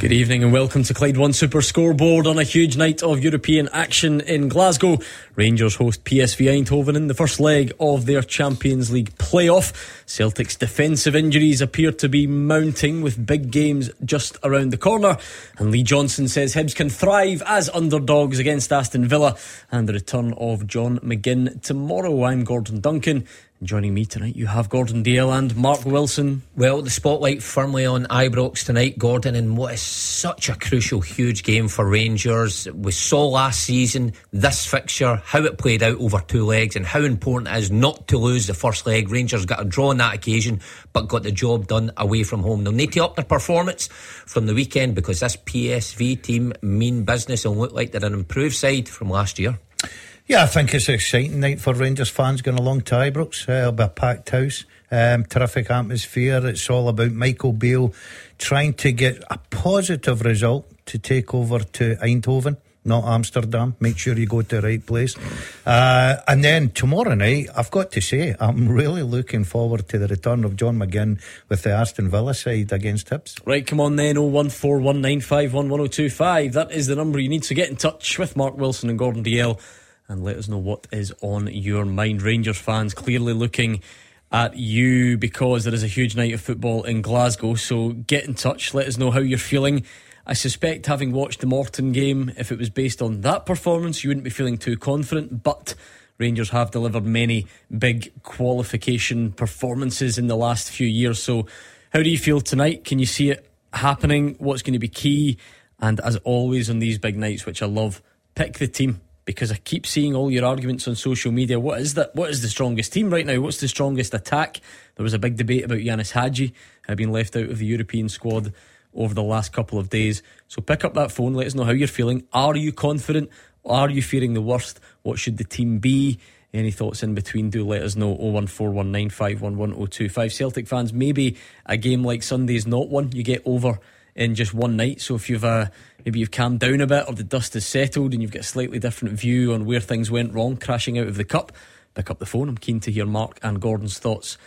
Good evening and welcome to Clyde One Super Scoreboard on a huge night of European action in Glasgow. Rangers host PSV Eindhoven in the first leg of their Champions League playoff. Celtic's defensive injuries appear to be mounting with big games just around the corner. And Lee Johnson says Hibs can thrive as underdogs against Aston Villa and the return of John McGinn tomorrow. I'm Gordon Duncan. Joining me tonight, you have Gordon Dalziel and Mark Wilson. Well, the spotlight firmly on Ibrox tonight, Gordon, in what is such a crucial, huge game for Rangers. We saw last season this fixture, how it played out over two legs, and how important it is not to lose the first leg. Rangers got a draw on that occasion, but got the job done away from home. They'll need to up their performance from the weekend because this PSV team mean business and look like they're an improved side from last year. Yeah, I think it's an exciting night for Rangers fans going along to Ibrox. Uh, it'll be a packed house, um, terrific atmosphere. It's all about Michael Beale trying to get a positive result to take over to Eindhoven, not Amsterdam. Make sure you go to the right place. Uh, and then tomorrow night, I've got to say, I'm really looking forward to the return of John McGinn with the Aston Villa side against Hibs. Right, come on then, 01419511025. That is the number you need to get in touch with Mark Wilson and Gordon Dalziel and let us know what is on your mind. Rangers fans clearly looking at you because there is a huge night of football in Glasgow. So get in touch, let us know how you're feeling. I suspect, having watched the Morton game, if it was based on that performance, you wouldn't be feeling too confident. But Rangers have delivered many big qualification performances in the last few years. So, how do you feel tonight? Can you see it happening? What's going to be key? And as always on these big nights, which I love, pick the team because I keep seeing all your arguments on social media. What is that? What is the strongest team right now? What's the strongest attack? There was a big debate about Ianis Hagi had been left out of the European squad over the last couple of days. So pick up that phone, let us know how you're feeling. Are you confident? Are you fearing the worst? What should the team be? Any thoughts in between? Do let us know. 01419511025. Celtic fans, maybe a game like Sunday is not one you get over in just one night. So if you've uh, maybe you've calmed down a bit or the dust has settled and you've got a slightly different view on where things went wrong, crashing out of the cup, pick up the phone. I'm keen to hear Mark and Gordon's thoughts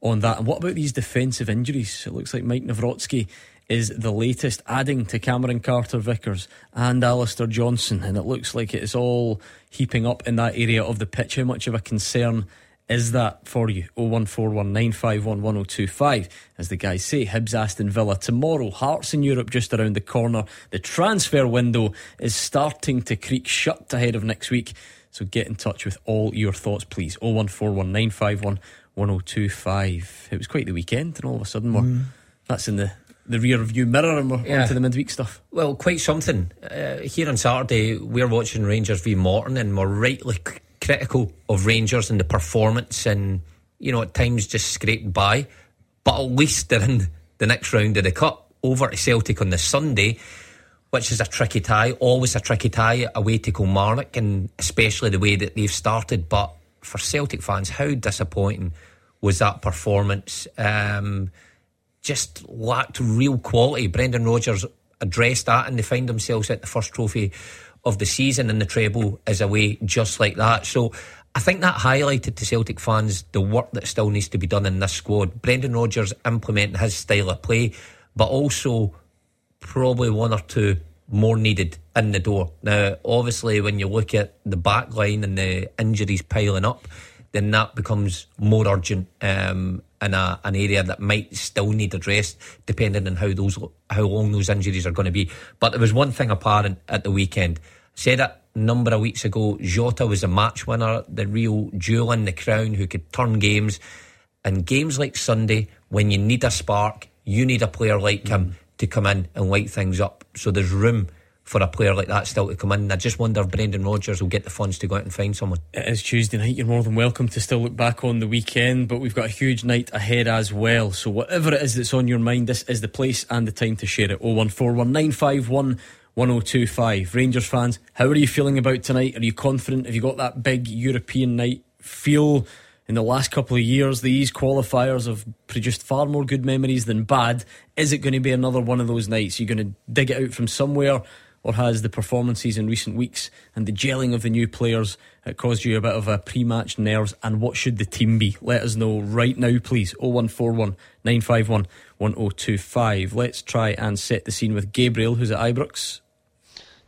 on that. And what about these defensive injuries? It looks like Maik Nawrocki is the latest, adding to Cameron Carter Vickers and Alistair Johnston. And it looks like it is all heaping up in that area of the pitch. How much of a concern is that for you? 01419511025. As the guys say, Hibs Aston Villa tomorrow. Hearts in Europe just around the corner. The transfer window is starting to creak shut ahead of next week. So get in touch with all your thoughts, please. 01419511025. It was quite the weekend, and all of a sudden we're mm. that's in the the rear view mirror and we're yeah. onto the midweek stuff. Well, quite something. Uh, here on Saturday, we're watching Rangers v Morton and we're rightly critical of Rangers and the performance and, you know, at times just scraped by. But at least they're in the next round of the Cup over to Celtic on the Sunday, which is a tricky tie, always a tricky tie away to Kilmarnock and especially the way that they've started. But for Celtic fans, how disappointing was that performance? Um, just lacked real quality. Brendan Rodgers addressed that and they find themselves at the first trophy of the season and the treble is away just like that. So I think that highlighted to Celtic fans the work that still needs to be done in this squad. Brendan Rodgers implementing his style of play, but also probably one or two more needed in the door. Now, obviously, when you look at the back line and the injuries piling up, then that becomes more urgent um, in a, an area that might still need addressed, depending on how those how long those injuries are going to be. But there was one thing apparent at the weekend. Said it a number of weeks ago. Jota was a match winner, the real jewel in the crown, who could turn games. And games like Sunday, when you need a spark, you need a player like him mm. to come in and light things up. So there's room for a player like that still to come in. I just wonder if Brendan Rodgers will get the funds to go out and find someone. It is Tuesday night. You're more than welcome to still look back on the weekend, but we've got a huge night ahead as well. So whatever it is that's on your mind, this is the place and the time to share it. 0141951 1025. Rangers fans, how are you feeling about tonight? Are you confident? Have you got that big European night feel? in the last couple of years. These qualifiers have produced far more good memories than bad. Is it going to be another one of those nights? You're going to dig it out from somewhere, or has the performances in recent weeks and the gelling of the new players uh, caused you a bit of a pre-match nerves? And what should the team be? Let us know right now, please. 0141 951 1025. Let's try and set the scene with Gabriel, who's at Ibrox.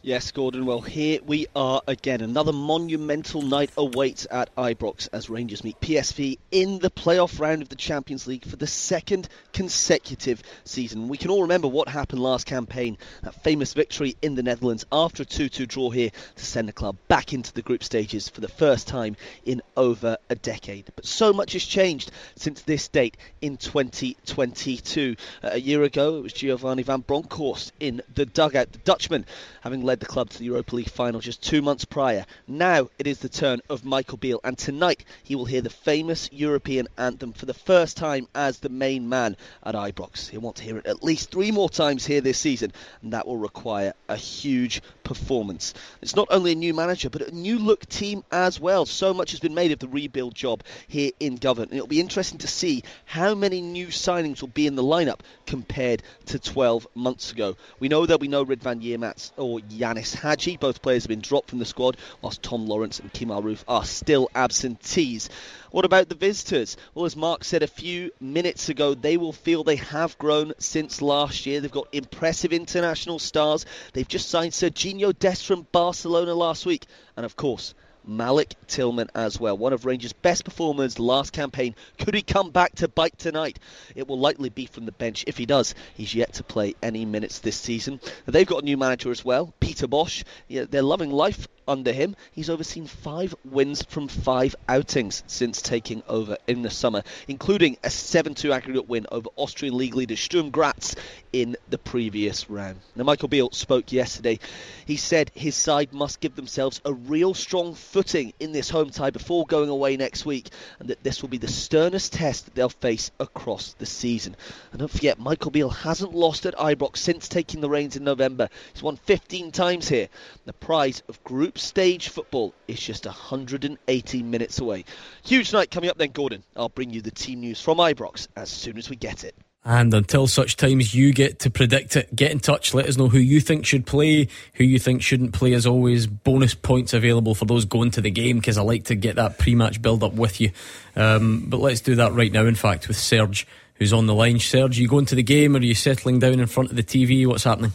Yes, Gordon. Well, here we are again. Another monumental night awaits at Ibrox as Rangers meet PSV in the playoff round of the Champions League for the second consecutive season. We can all remember what happened last campaign, that famous victory in the Netherlands after a 2-2 draw here to send the club back into the group stages for the first time in over a decade. But so much has changed since this date in 2022. Uh, a year ago, it was Giovanni van Bronckhorst in the dugout, the Dutchman having led led the club to the Europa League final just two months prior. Now it is the turn of Michael Beale, and tonight he will hear the famous European anthem for the first time as the main man at Ibrox. He'll want to hear it at least three more times here this season, and that will require a huge performance. It's not only a new manager, but a new look team as well. So much has been made of the rebuild job here in Govan, and it'll be interesting to see how many new signings will be in the lineup compared to 12 months ago. We know there'll be no Ridvan Yilmaz or Ianis Hagi. Both players have been dropped from the squad, whilst Tom Lawrence and Kemar Roofe are still absentees. What about the visitors? Well, as Mark said a few minutes ago, they will feel they have grown since last year. They've got impressive international stars. They've just signed Serginho Dest from Barcelona last week. And of course, Malik Tillman as well. One of Rangers' best performers last campaign. Could he come back to bite tonight? It will likely be from the bench. If he does, he's yet to play any minutes this season. They've got a new manager as well, Peter Bosz. Yeah, they're loving life under him. He's overseen five wins from five outings since taking over in the summer, including a 7 2 aggregate win over Austrian league leader Sturm Graz in the previous round. Now, Michael Beale spoke yesterday. He said his side must give themselves a real strong footing in this home tie before going away next week, and that this will be the sternest test that they'll face across the season. And don't forget, Michael Beale hasn't lost at Ibrox since taking the reins in November. He's won 15 times here. The prize of group stage football is just 180 minutes away. Huge night coming up then, Gordon. I'll bring you the team news from Ibrox as soon as we get it. And until such times you get to predict it, get in touch. Let us know who you think should play, who you think shouldn't play. As always, bonus points available for those going to the game because I like to get that pre-match build-up with you. Um, but let's do that right now. In fact, with Serge, who's on the line. Serge, are you going to the game or are you settling down in front of the TV? What's happening?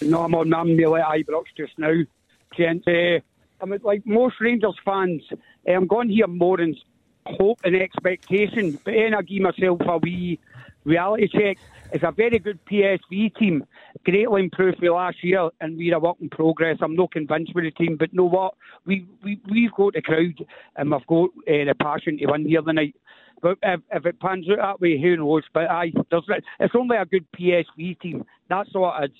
No, I'm on. I'm at Ibrox just now. Gent, uh, I'm like most Rangers fans. Uh, I'm going here more in hope and expectation, but then I give myself a wee reality check. It's a very good PSV team, greatly improved from last year, and we're a work in progress. I'm not convinced with the team, but know what? We, we, we've got the crowd and we've got uh, the passion to win here tonight. But if, if it pans out that way, who knows? But I, it's only a good PSV team. That's all it is.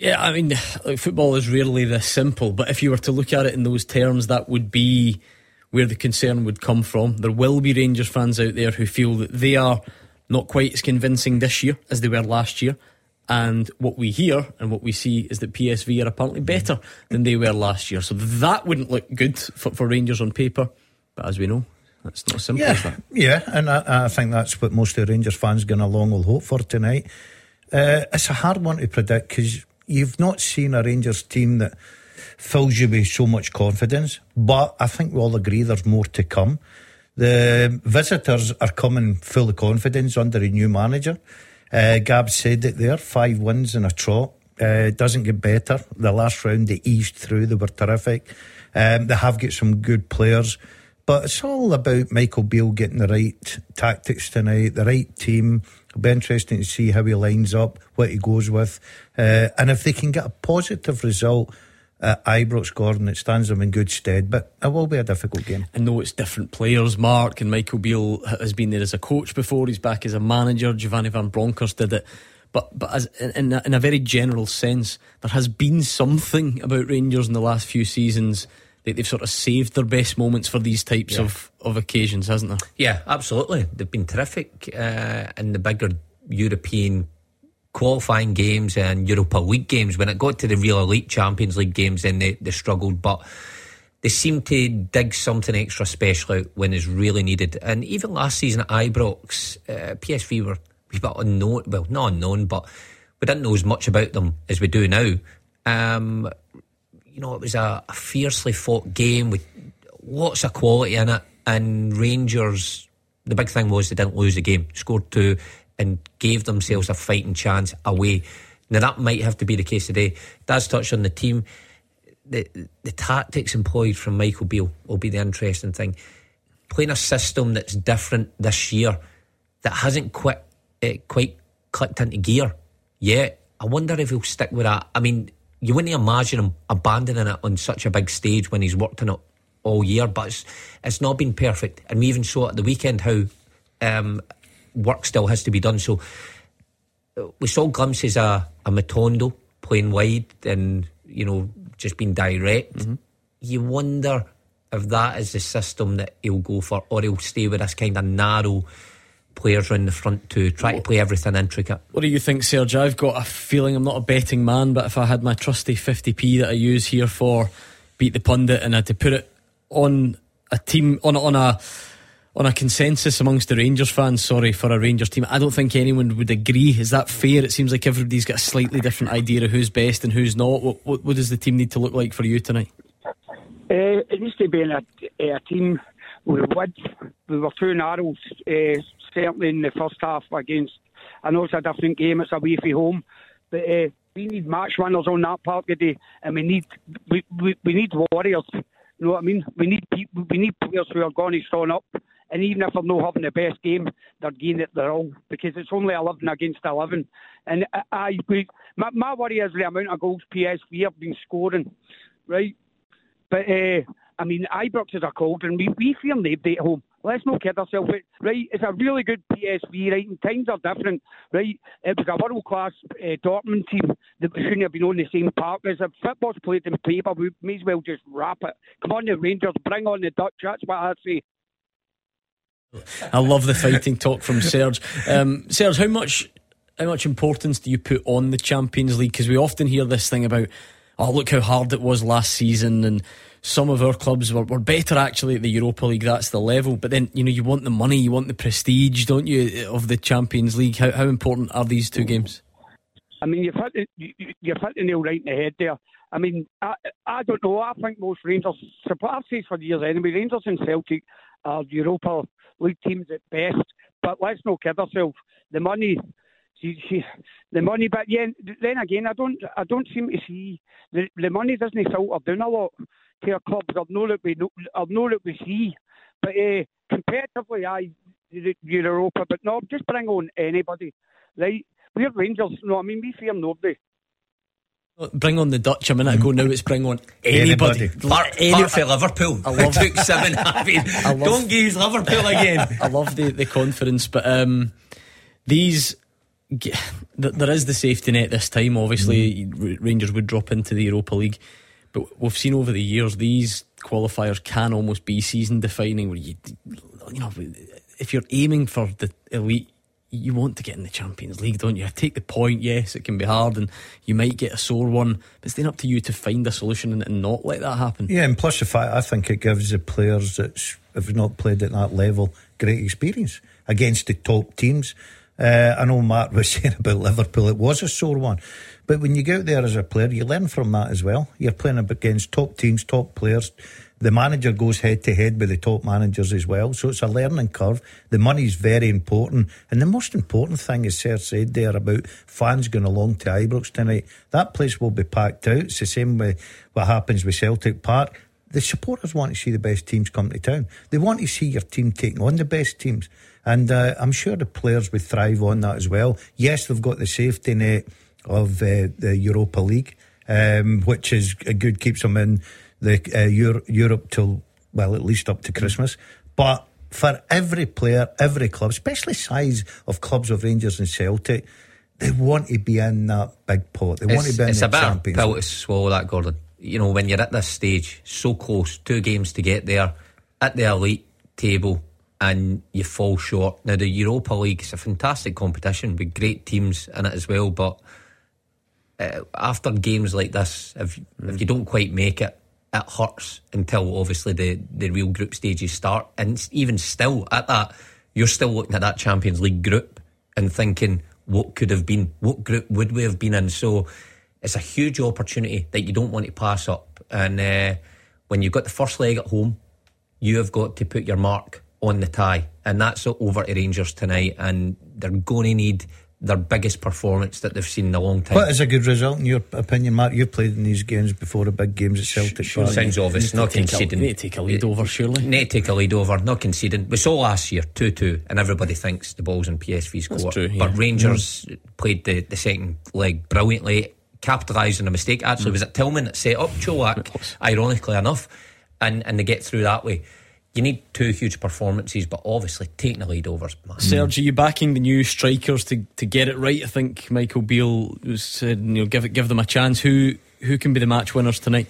Yeah, I mean, like, football is rarely this simple, but if you were to look at it in those terms, that would be where the concern would come from. There will be Rangers fans out there who feel that they are not quite as convincing this year as they were last year. And what we hear and what we see is that PSV are apparently better than they were last year. So that wouldn't look good for, for Rangers on paper. But as we know, that's not simple yeah, as that. Yeah, and I, I, think that's what most of the Rangers fans going along will hope for tonight. Uh, it's a hard one to predict because you've not seen a Rangers team that fills you with so much confidence. But I think we all agree there's more to come. The visitors are coming full of confidence under a new manager. Uh, Gab said it there, five wins in a trot. Uh, doesn't get better. The last round they eased through, they were terrific. Um, they have got some good players. But it's all about Michael Beale getting the right tactics tonight, the right team. It'll be interesting to see how he lines up, what he goes with. Uh, and if they can get a positive result at Ibrox Gordon, it stands them in good stead. But it will be a difficult game. I know it's different players, Mark, and Michael Beale has been there as a coach before. He's back as a manager. Giovanni Van Bronckhorst did it. But but as in in a very general sense, there has been something about Rangers in the last few seasons that they've sort of saved their best moments for these types yeah. of, of occasions, hasn't there? Yeah, absolutely. They've been terrific uh, in the bigger European qualifying games and Europa League games. When it got to the real elite Champions League games, then they, they struggled. But they seem to dig something extra special out when it's really needed. And even last season at Ibrox, uh, PSV were a bit unknown. Well, not unknown, but we didn't know as much about them as we do now. Um, you know, it was a, a fiercely fought game with lots of quality in it. And Rangers, the big thing was they didn't lose the game, scored two, and gave themselves a fighting chance away. Now that might have to be the case today. That's touched on the team the the tactics employed from Michael Beale will be the interesting thing. Playing a system that's different this year that hasn't quite uh, quite clicked into gear yet. I wonder if he'll stick with that. I mean, you wouldn't imagine him abandoning it on such a big stage when he's worked on it all year, but it's, it's not been perfect. And we even saw at the weekend how um, work still has to be done. So we saw glimpses of a Matondo playing wide and, you know, just being direct. Mm-hmm. You wonder if that is the system that he'll go for, or he'll stay with this kind of narrow players around the front to try to play everything intricate. What do you think, Serge? I've got a feeling I'm not a betting man, but if I had my trusty 50p that I use here for Beat the Pundit and I had to put it on a team, on, on a on a consensus amongst the Rangers fans, sorry, for a Rangers team. I don't think anyone would agree. Is that fair? It seems like everybody's got a slightly different idea of who's best and who's not. What, what, what does the team need to look like for you tonight? Uh, it needs to be in a, a team with width. We were too narrow, uh, certainly in the first half against. I know it's a different game, it's away from home, but uh, we need match winners on that part today, and we need we, we, we need warriors. You know what I mean? We need we need players who are going to stand up and even if they're not having the best game, they're getting it their all because it's only 11 against 11. And I, I my, my worry is the amount of goals PSV have been scoring, right? But uh, I mean, Ibrox is a cold, and we, we fear nobody at home. Let's not kid ourselves, right? It's a really good PSV, right? And times are different, right? It was a world class uh, Dortmund team that shouldn't have been on the same park. As if football's played in paper, we may as well just wrap it. Come on, the Rangers, bring on the Dutch. That's what I say. I love the fighting talk from Serge. Um, Serge, how much how much importance do you put on the Champions League? Because we often hear this thing about, oh, look how hard it was last season, and some of our clubs were, were better actually at the Europa League. That's the level. But then you know you want the money, you want the prestige, don't you, of the Champions League? How how important are these two games? I mean, you've hit the, you've hit the nail right in the head there. I mean, I, I don't know. I think most Rangers, I've said for years anyway, Rangers and Celtic are Europa league teams at best. But let's not kid ourselves. The money, the money. But yeah, then again, I don't, I don't seem to see the, the money doesn't filter down a lot to our clubs. I've know that we, I've know that we see. But uh, competitively, I Europa, but no, just bring on anybody. Right? We're Rangers. No, I mean we fear nobody. Bring on the Dutch a minute ago. Now it's bring on anybody. anybody. Part, Any, for Liverpool. I love took seven. I mean, I love, don't use Liverpool again. I love the, the confidence, but um, these there is the safety net this time. Obviously, mm. Rangers would drop into the Europa League, but we've seen over the years these qualifiers can almost be season defining. Where you, you know, if you're aiming for the elite you want to get in the Champions League, don't you? Take the point, yes, it can be hard and you might get a sore one, but it's then up to you to find a solution and, and not let that happen. Yeah, and plus the fact I think it gives the players that have not played at that level great experience against the top teams. Uh, I know Mark was saying about Liverpool, it was a sore one. But when you get out there as a player, you learn from that as well. You're playing against top teams, top players. The manager goes head to head with the top managers as well. So it's a learning curve. The money's very important. And the most important thing, as Sir said there about fans going along to Ibrox tonight, that place will be packed out. It's the same way what happens with Celtic Park. The supporters want to see the best teams come to town. They want to see your team taking on the best teams. And uh, I'm sure the players would thrive on that as well. Yes, they've got the safety net of uh, the Europa League, um, which is good, keeps them in the uh, Euro- Europe till well at least up to Christmas. But for every player, every club, especially size of clubs of Rangers and Celtic, they want to be in that big pot. They it's, want to be in it's the a Champions. pill to swallow that, Gordon. You know, when you're at this stage, so close, two games to get there, at the elite table, and you fall short. Now, the Europa League is a fantastic competition with great teams in it as well, but uh, after games like this, if, if you don't quite make it, it hurts until obviously the, the real group stages start. And even still, at that, you're still looking at that Champions League group and thinking, what could have been? What group would we have been in? So it's a huge opportunity that you don't want to pass up. And uh, when you've got the first leg at home, you have got to put your mark on the tie. And that's over to Rangers tonight. And they're going to need their biggest performance that they've seen in a long time. But What is a good result in your opinion, Mark? You've played in these games before, the big games at Celtic. Sure, sounds obvious. Not conceding. A, need to take a lead over, surely. Need to take a lead over, not conceding. We saw last year 2 2, and everybody thinks the ball's in PSV's court. True, but. Rangers mm. played the, the second leg brilliantly, capitalised on a mistake. Actually, mm. was it Tillman that set up Colak, ironically enough, and, and they get through that way you need two huge performances, but obviously taking the lead over. Serge, are you backing the new strikers to, to get it right? I think Michael Beale said, you know, give it, give them a chance. Who who can be the match winners tonight?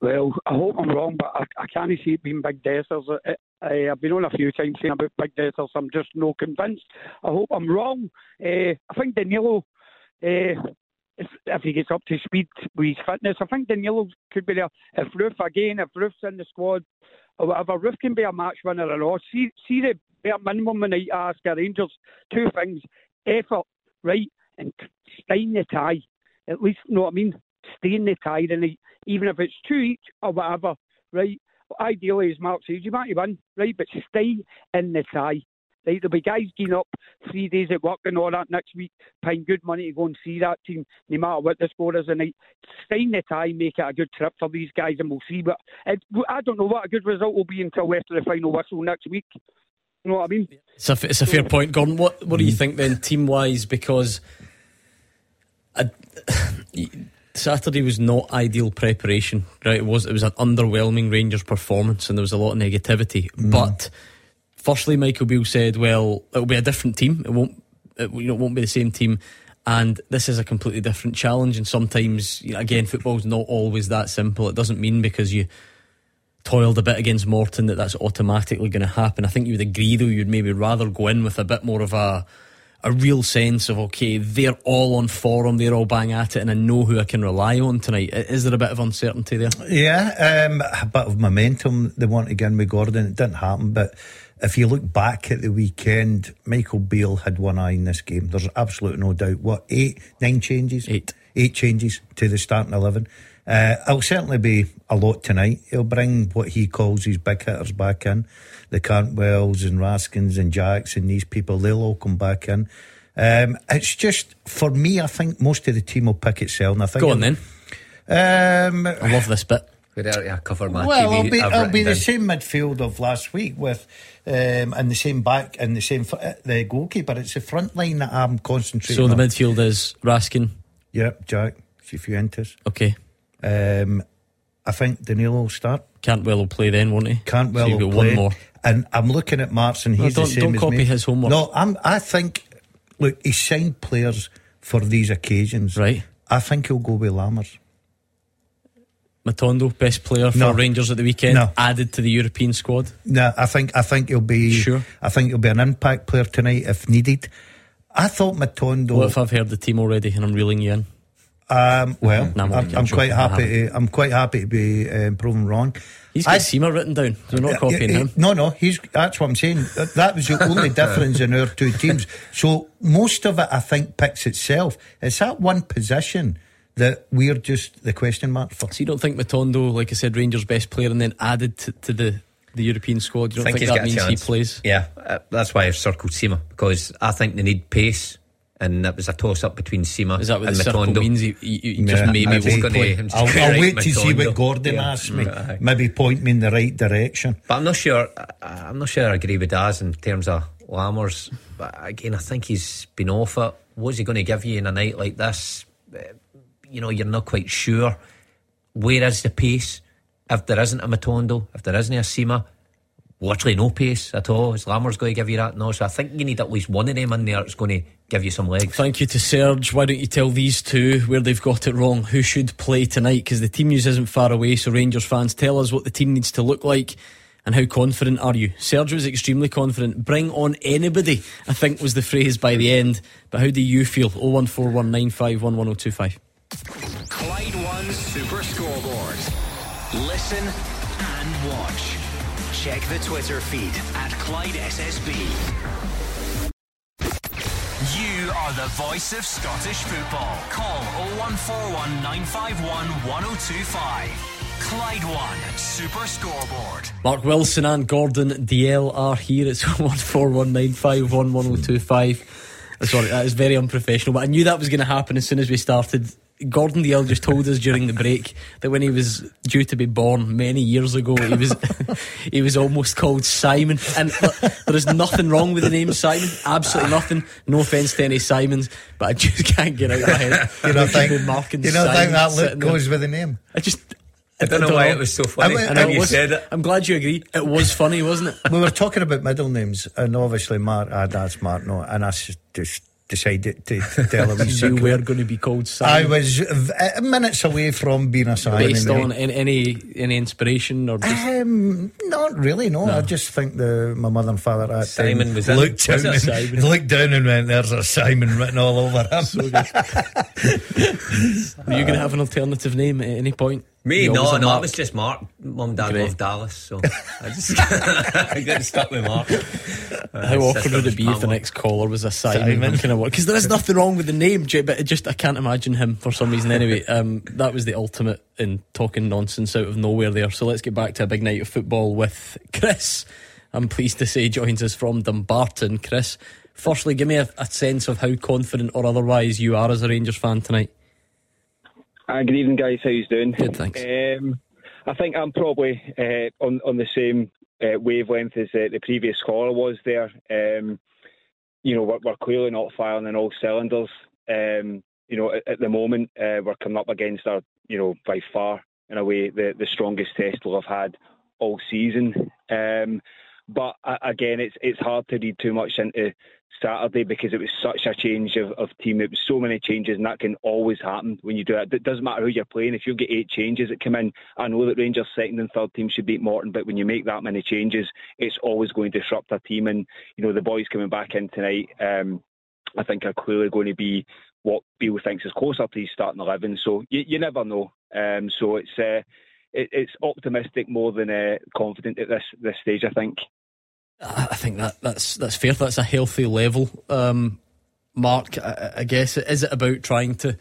Well, I hope I'm wrong, but I, I can't see it being Big Dessers. I, I, I've been on a few times saying about Big Dessers. I'm just no convinced. I hope I'm wrong. Uh, I think Danilo. Uh, if, if he gets up to speed with his fitness. I think Danilo could be there. If Roofe, again, if Roofe's in the squad or whatever, Roofe can be a match winner or all. See, see the bare minimum when I ask our Rangers two things effort, right, and stay in the tie. At least, you know what I mean? Stay in the tie tonight, even if it's two each or whatever, right? Ideally, as Mark says, you might win, right, but stay in the tie. Right, there'll be guys getting up three days at work and all that next week, paying good money to go and see that team, no matter what the score is tonight. Sign the tie, make it a good trip for these guys, and we'll see. But it, I don't know what a good result will be until after the final whistle next week. You know what I mean? It's a, it's a fair point, Gordon. What what do you think then, team wise? Because I, Saturday was not ideal preparation, right? It was it was an underwhelming Rangers performance, and there was a lot of negativity, mm. but firstly, Michael Beale said, "Well, it'll be a different team. It won't, it, you know, it won't be the same team." And this is a completely different challenge. And sometimes, you know, again, football's not always that simple. It doesn't mean because you toiled a bit against Morton that that's automatically going to happen. I think you would agree, though, you'd maybe rather go in with a bit more of a a real sense of okay, they're all on form, they're all bang at it, and I know who I can rely on tonight. Is there a bit of uncertainty there? Yeah, um, a bit of momentum. They want to get in with Gordon. It didn't happen, but if you look back at the weekend, Michael Beale had one eye in this game. There's absolutely no doubt. What, eight, nine changes? Eight. Eight changes to the starting 11. Uh, it'll certainly be a lot tonight. He'll bring what he calls his big hitters back in. The Cantwells and Raskins and Jacks and these people, they'll all come back in. Um, it's just, for me, I think most of the team will pick itself. And I think Go on then. Um, I love this bit. Cover my well, TV. it'll be, it'll be the same midfield of last week with um, and the same back and the same uh, the goalkeeper. It's the front line that I'm concentrating. So the on. midfield is Raskin. Yep, Jack Cifuentes. Okay. Um, I think Danilo will start. Cantwell will play then, won't he? Cantwell so will play. One more. And I'm looking at Martin. He's no, the same don't as copy me. his homework. No, I'm. I think. Look, he signed players for these occasions. Right. I think he'll go with Lammers. Matondo, best player for no. Rangers at the weekend, no. added to the European squad. No, I think I think he'll be. Sure. I think he'll be an impact player tonight if needed. I thought Matondo. What if I've heard the team already and I'm reeling you in? Um, well, I'm, I'm, I'm quite happy. To, I'm quite happy to be um, proven wrong. He's got I, Sima written down. You're not copying him. No, no. He's that's what I'm saying. That was the only difference in our two teams. So most of it, I think, picks itself. It's that one position that we're just the question mark for. So you don't think Matondo, like I said, Rangers' best player, and then added to, to the the European squad? You don't think, think that means he plays? Yeah, uh, that's why I've circled Sima because I think they need pace and that was a toss up between Sima Is that what and the Matondo. means? He, he, he yeah, just maybe won't play. Him I'll, I'll wait to see what Gordon yeah. asks me. Right. Maybe point me in the right direction. But I'm not sure. I'm not sure I agree with Daz in terms of Lammers. But again, I think he's been off it. What's he going to give you in a night like this? You know, you're not quite sure. Where is the pace? If there isn't a Matondo, if there isn't a Sima, literally no pace at all. Is Lammers going to give you that? No. So I think you need at least one of them in there that's going to give you some legs. Thank you to Serge. Why don't you tell these two where they've got it wrong? Who should play tonight? Because the team news isn't far away. So Rangers fans, tell us what the team needs to look like. And how confident are you? Serge was extremely confident. Bring on anybody, I think was the phrase by the end. But how do you feel? 01419511025. Clyde One Super Scoreboard. listen and watch. Check the Twitter feed at Clyde SSB. You are the voice of Scottish football. Call 0141 951 1025. Clyde One Super Scoreboard. Mark Wilson and Gordon Dalziel are here. It's oh one four one nine five one one zero two five. Sorry, that is very unprofessional. But I knew that was going to happen as soon as we started. Gordon Dalziel just told us during the break that when he was due to be born many years ago, he was he was almost called Simon. And there is nothing wrong with the name Simon. Absolutely nothing. No offence to any Simons, but I just can't get out of my head. You don't think, you don't think that look goes with the name? I just I don't know why it was so funny. I, I, you was, said it. I'm glad you agreed. It was funny, wasn't it? we were talking about middle names, and obviously Mark, ah, that's Mark, no, and I just decided to, to tell him you were going to be called Simon. I was uh, minutes away from being a Simon. Based on any any inspiration or just... um, not really. No. no, I just think the my mother and father at Simon was looked in. down, was and, looked down and went, "There's a Simon written all over him." So Are you going to have an alternative name at any point? Me, no, no, it was just Mark. Mum, dad Great. loved Dallas, so I just I got stuck with Mark. Uh, How awkward would it be if the next caller was a Simon? Kind of because there is nothing wrong with the name, but just I can't imagine him for some reason. Anyway, um, that was the ultimate in talking nonsense out of nowhere there. So let's get back to a big night of football with Chris. I'm pleased to say joins us from Dumbarton. Chris, firstly, give me a, a sense of how confident or otherwise you are as a Rangers fan tonight. Uh, good evening, guys. How you doing? Good, thanks. Um, I think I'm probably uh, on on the same uh, wavelength as uh, the previous caller was there. Um, you know, we're, we're, clearly not firing on all cylinders. Um, you know, at, at the moment, uh, we're coming up against our, you know, by far in a way the the strongest test we'll have had all season. Um, but again, it's it's hard to read too much into Saturday because it was such a change of, of team. It was so many changes, and that can always happen when you do it. It doesn't matter who you're playing. If you get eight changes that come in, I know that Rangers' second and third team should beat Morton, but when you make that many changes, it's always going to disrupt a team. And you know the boys coming back in tonight, um, I think are clearly going to be what Beale thinks is closer to his starting eleven. So you, you never know. Um, so it's uh, it, it's optimistic more than uh, confident at this this stage. I think. I think that that's that's fair. That's a healthy level. Um, Mark, I, I, guess is it about trying to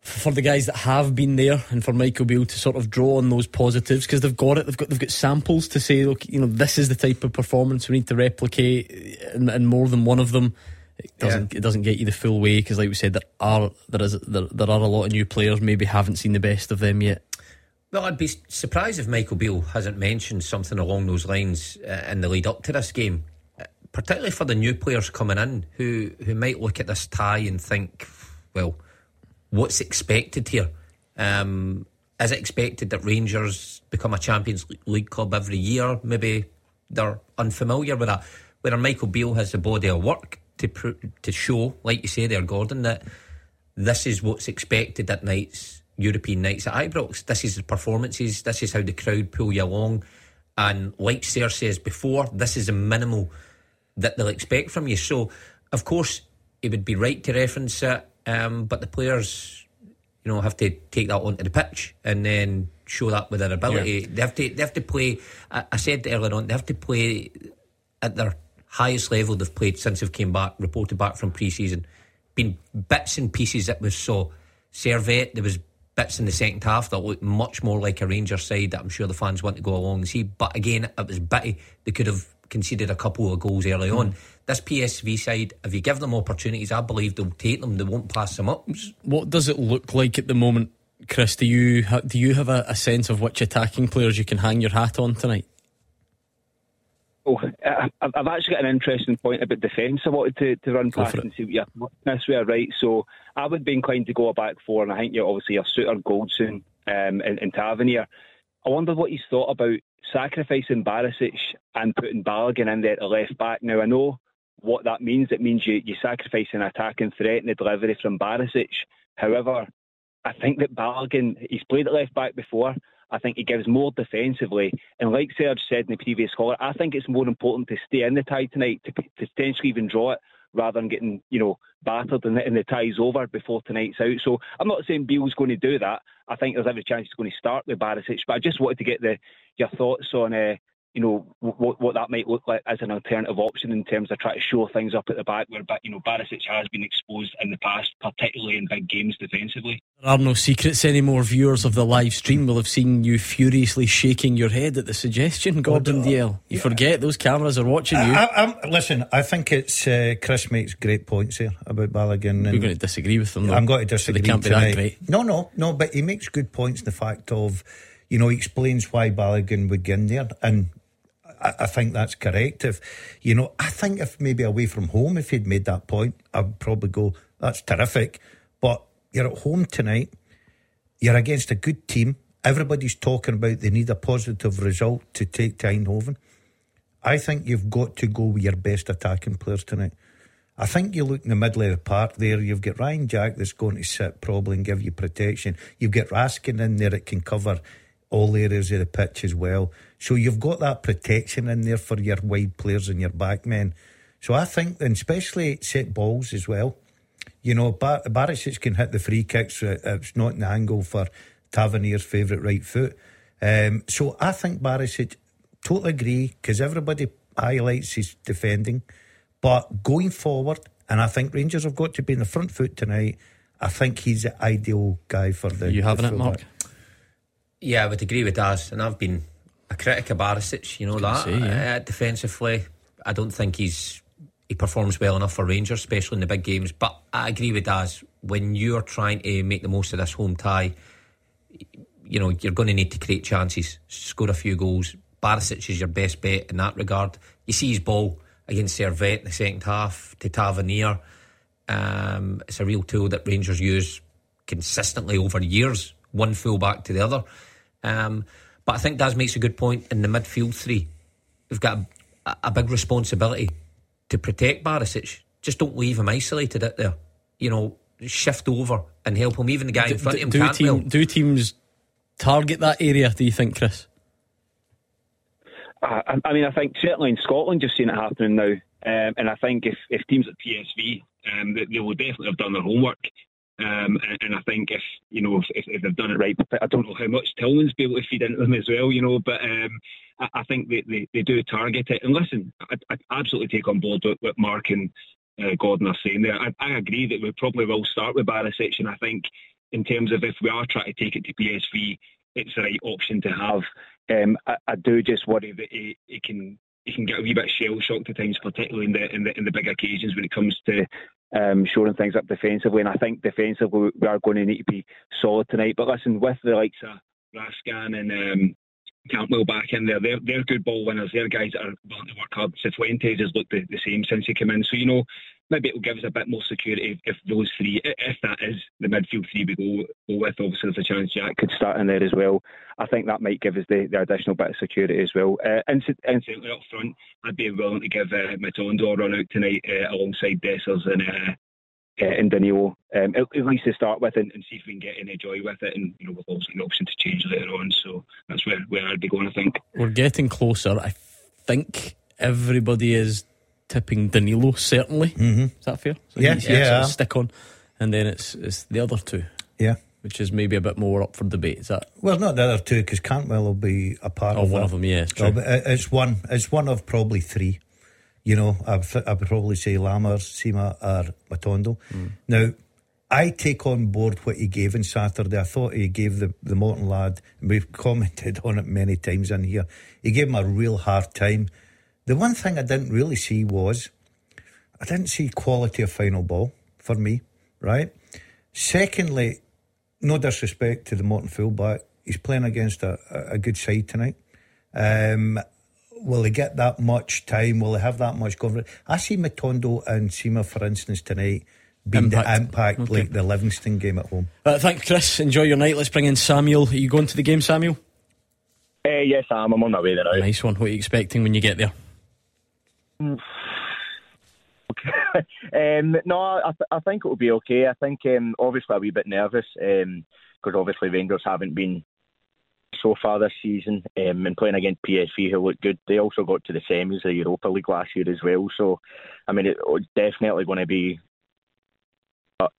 for the guys that have been there and for Michael Beale to sort of draw on those positives because they've got it. They've got they've got samples to say, look, you know, this is the type of performance we need to replicate, and, and more than one of them. It doesn't yeah. it doesn't get you the full way because, like we said, there are there is there, there are a lot of new players. Maybe haven't seen the best of them yet. Well, I'd be surprised if Michael Beale hasn't mentioned something along those lines uh, in the lead up to this game, uh, particularly for the new players coming in who, who might look at this tie and think, well, what's expected here? Um, is it expected that Rangers become a Champions League club every year? Maybe they're unfamiliar with that. Whether Michael Beale has the body of work to pr- to show, like you say there, Gordon, that this is what's expected at nights European nights at Ibrox. This is the performances. This is how the crowd pull you along. And like Sarah says before, this is a minimal that they'll expect from you. So, of course, it would be right to reference it, um, but the players, you know, have to take that onto the pitch and then show that with their ability. Yeah. They have to. They have to play. I, I said earlier on, they have to play at their highest level they've played since they've came back, reported back from pre-season. Been bits and pieces that we saw. Servette, there was bits in the second half that looked much more like a Rangers side that I'm sure the fans want to go along and see. But again, it was bitty. They could have conceded a couple of goals early mm. on. This PSV side, if you give them opportunities, I believe they'll take them. They won't pass them up. What does it look like at the moment, Chris? Do you do you have a, a sense of which attacking players you can hang your hat on tonight? Oh, I've actually got an interesting point about defence. I wanted to, to run past and see what you're this way, right? So I would be inclined to go a back four, and I think you're obviously a Souttar, Goldson, um, and, and Tavernier. I wonder what you thought about sacrificing Barisic and putting Balogun in there at left back. Now I know what that means. It means you you sacrifice an attacking threat and the delivery from Barisic. However, I think that Balogun he's played at left back before. I think he gives more defensively. And like Serge said in the previous caller, I think it's more important to stay in the tie tonight to, potentially even draw it rather than getting, you know, battered and, and the tie's over before tonight's out. So I'm not saying Beale's going to do that. I think there's every chance he's going to start with Barisic, but I just wanted to get the your thoughts on uh, you know what what that might look like as an alternative option in terms of trying to show things up at the back where you know Barisic has been exposed in the past, particularly in big games defensively. There are no secrets anymore. Viewers of the live stream will have seen you furiously shaking your head at the suggestion, Gordon oh, Dalziel. You yeah. forget those cameras are watching you. I, I, listen, I think it's uh, Chris makes great points here about Balogun. You're going to disagree with them. Though, I'm going to disagree. So they can't be tonight. that great. No, no, no. But he makes good points. in The fact of you know, he explains why Balogun would get in there. And I, I, think that's correct. If you know, I think if maybe away from home, if he'd made that point, I'd probably go, "That's terrific." But you're at home tonight. You're against a good team. Everybody's talking about they need a positive result to take to Eindhoven. I think you've got to go with your best attacking players tonight. I think you look in the middle of the park there. You've got Ryan Jack that's going to sit probably and give you protection. You've got Raskin in there that can cover all areas of the pitch as well. So you've got that protection in there for your wide players and your back men. So I think, and especially set balls as well. You know, Bar- Barisic can hit the free kicks. Uh, it's not an angle for Tavernier's favourite right foot. Um, so I think Barisic, totally agree, because everybody highlights his defending. But going forward, and I think Rangers have got to be in the front foot tonight. I think he's the ideal guy for the. You having it, Mark? Yeah, I would agree with Daz, and I've been a critic of Barisic. You know that say, yeah. uh, defensively, I don't think he's he performs well enough for Rangers, especially in the big games. But I agree with Daz when you're trying to make the most of this home tie. You know you're going to need to create chances, score a few goals. Barisic is your best bet in that regard. You see his ball against Servette in the second half to Tavernier. Um, it's a real tool that Rangers use consistently over years, one full back to the other. Um, but I think Daz makes a good point in the midfield three. We've got a, a big responsibility to protect Barisic. Just don't leave him isolated out there. You know, shift over and help him. Even the guy do, in front do, of him do, team, do teams target that area, do you think, Chris? I, I mean, I think certainly in Scotland you've seen it happening now. Um, and I think if, if teams at PSV, um, they, they will definitely have done their homework. Um, and, and, I think if you know if, if, they've done it right, I don't know how much Tillman's be able to feed into them as well, you know. But um, I, I, think they, they, they, do target it. And listen, I, I absolutely take on board what, what Mark and uh, Gordon are saying there. I, I, agree that we probably will start with Barisic, and I think in terms of if we are trying to take it to PSV, it's the right option to have. Um, I, do just worry that it, can he can get a wee bit shell shocked at times, particularly in the in the in the big occasions when it comes to um, shoring things up defensively. And I think defensively we are going to need to be solid tonight. But listen, with the likes of Raskin and um, Cantwell back in there, they're, they're good ball winners. They're guys that are willing to work hard. Cifuentes has looked the, the same since he came in. So, you know, maybe it will give us a bit more security if, those three, if that is the midfield three we go, go with. Obviously, there's a chance Jack could start in there as well. I think that might give us the, the additional bit of security as well. Uh, certainly up front, I'd be willing to give uh, Matondo a run out tonight uh, alongside Dessers and uh, uh, and Danilo, um, at, at, least to start with, and, and, see if we can get any joy with it. And you know, we've also an option to change later on. So that's where, where I'd be going. I think we're getting closer. I think everybody is tipping Danilo, certainly. Mm-hmm. Is that fair? So yeah, yeah. stick on. And then it's it's the other two. Yeah. Which is maybe a bit more up for debate. Is that? Well, not the other two because Cantwell will be a part oh, of one that. of them. Yeah, it's, no, it's one. It's one of probably three. You know, I would probably say Lammers, Sima, or Matondo. Mm. Now, I take on board what he gave on Saturday. I thought he gave the, the Morton lad, and we've commented on it many times in here, he gave him a real hard time. The one thing I didn't really see was I didn't see quality of final ball for me, right? Secondly, no disrespect to the Morton fullback, he's playing against a, a good side tonight. Um, will he get that much time? Will he have that much confidence? I see Matondo and Sima, for instance, tonight being impact. the impact okay. like the Livingston game at home. Uh, thanks, Chris. Enjoy your night. Let's bring in Samuel. Are you going to the game, Samuel? Uh, yes, I am. I'm on my way there now. Nice one. What are you expecting when you get there? Mm. um, no, I, th- I think it will be okay. I think um, obviously a wee bit nervous because um, obviously Rangers haven't been so far this season um, and playing against PSV who looked good. They also got to the semis of the Europa League last year as well. So, I mean, it, it's definitely going to be. But,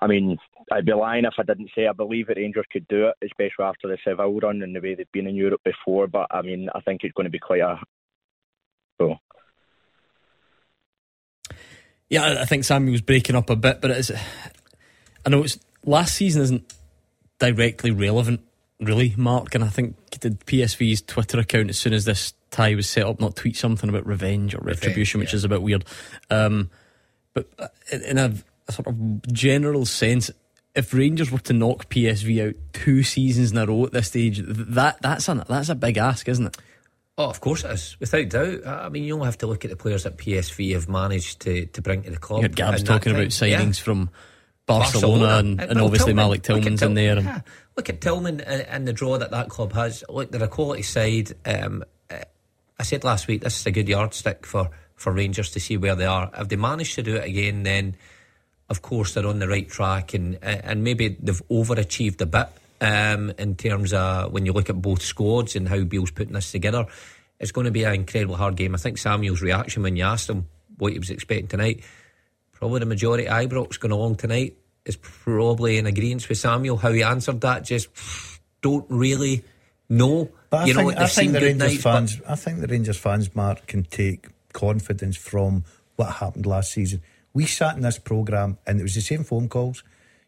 I mean, I'd be lying if I didn't say I believe that Rangers could do it, especially after the Seville run and the way they've been in Europe before. But I mean, I think it's going to be quite a. So. Yeah, I think Samuel's breaking up a bit, but it's. I know it's last season isn't directly relevant, really, Mark. And I think did PSV's Twitter account as soon as this tie was set up, not tweet something about revenge or retribution, Revenge, which is a bit weird. Um, but uh, in a, a sort of general sense, if Rangers were to knock PSV out two seasons in a row at this stage, that that's a that's a big ask, isn't it? Oh, of course it is, without doubt. I mean, you only have to look at the players that PSV have managed to, to bring to the club. You had Gabs talking about signings Yeah. from Barcelona, and, Uh, and well, obviously Tillman- Malik Tillman's Til- in there. And, yeah. Look at Tillman and, and the draw that that club has. Look, they're a quality side. Um, I said last week this is a good yardstick for, for Rangers to see where they are. If they manage to do it again, then of course they're on the right track, and and maybe they've overachieved a bit um, in terms of when you look at both squads and how Beale's putting this together. It's going to be an incredible hard game. I think Samuel's reaction when you asked him what he was expecting tonight, probably the majority of Ibrox going along tonight is probably in agreement with Samuel. How he answered that, just don't really know. But I you know, think, what I think the Rangers nights, fans. I think the Rangers fans, Mark, can take confidence from what happened last season. We sat in this program, and it was the same phone calls.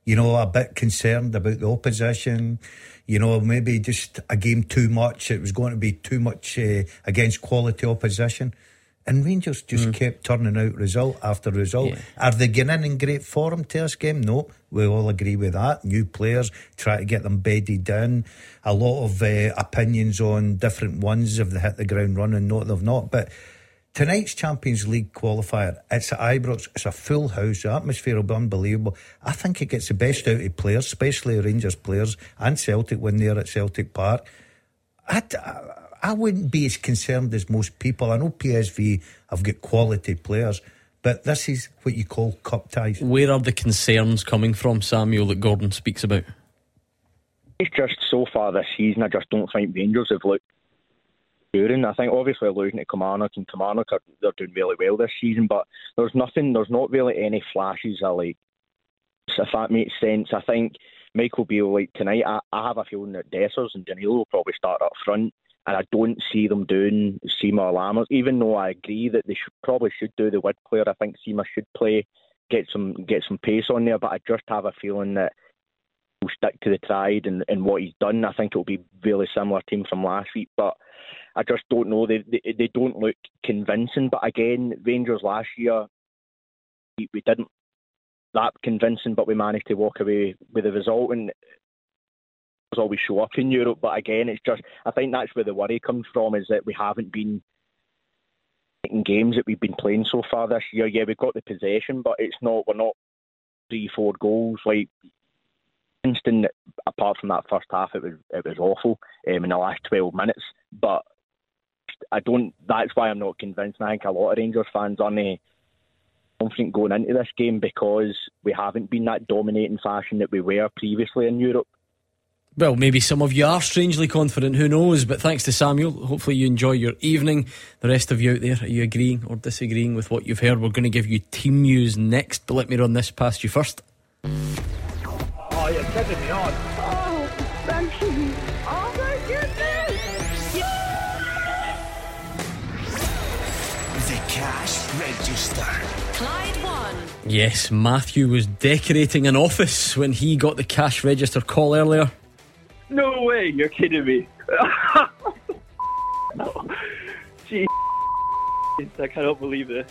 You know, a bit concerned about the opposition. You know, maybe just a game too much. It was going to be too much uh, against quality opposition. And Rangers just kept turning out result after result. Yeah. Are they getting in great form to this game? No, we all agree with that. New players, try to get them bedded down. A lot of uh, opinions on different ones if they hit the ground running, no, they've not. But tonight's Champions League qualifier, it's at Ibrox, it's a full house. The atmosphere will be unbelievable. I think it gets the best out of players, especially Rangers players and Celtic when they're at Celtic Park. I, I wouldn't be as concerned as most people. I know PSV have got quality players, but this is what you call cup ties. Where are the concerns coming from, Samuel, that Gordon speaks about? It's just so far this season, I just don't think Rangers have looked I think obviously losing to Kilmarnock and Kilmarnock are they're doing really well this season, but there's nothing, there's not really any flashes of like, if that makes sense. I think Michael Beale, like tonight, I, I have a feeling that Dessers and Danilo will probably start up front, and I don't see them doing Sima or Lammers, even though I agree that they should, probably should do the Wood player. I think Sima should play, get some get some pace on there, but I just have a feeling that will stick to the tried and, and what he's done. I think it'll be really similar team from last week, but I just don't know. They they, they don't look convincing. But again, Rangers last year, we, we didn't that convincing, but we managed to walk away with the result and was always show up in Europe. But again, it's just I think that's where the worry comes from is that we haven't been in games that we've been playing so far this year. Yeah, we've got the possession, but it's not we're not three, four goals like instant. Apart from that first half, it was it was awful um, in the last twelve minutes. But I don't. That's why I'm not convinced. And I think a lot of Rangers fans aren't uh, confident going into this game because we haven't been that dominating fashion that we were previously in Europe. Well, maybe some of you are strangely confident, who knows? But thanks to Samuel, hopefully you enjoy your evening. The rest of you out there, are you agreeing or disagreeing with what you've heard? We're going to give you team news next, but let me run this past you first. Oh, you're kidding me on. Yes, Matthew was decorating an office when he got the cash register call earlier. No way, you're kidding me. no. Gee, I cannot believe this.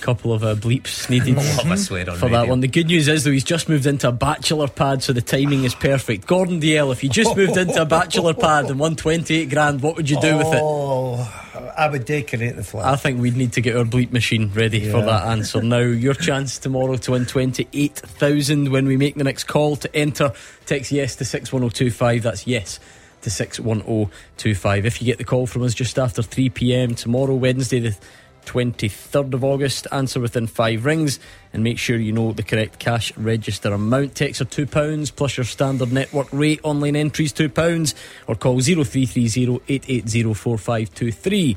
Couple of uh, bleeps needed Love a swear on for that one. The good news is, though, he's just moved into a bachelor pad, so the timing is perfect. Gordon Dalziel, if you just moved into a bachelor pad and won 28 grand, what would you do with it? I would decorate the flat. I think we'd need to get our bleep machine ready for that answer. Now, your chance tomorrow to win 28,000 when we make the next call to enter. Text yes to 61025. That's yes to 61025. If you get the call from us just after 3 pm tomorrow, Wednesday, the 23rd of August. Answer within five rings and make sure you know the correct cash register amount. Texts are £2 plus your standard network rate. Online entries £2 or call 0330 880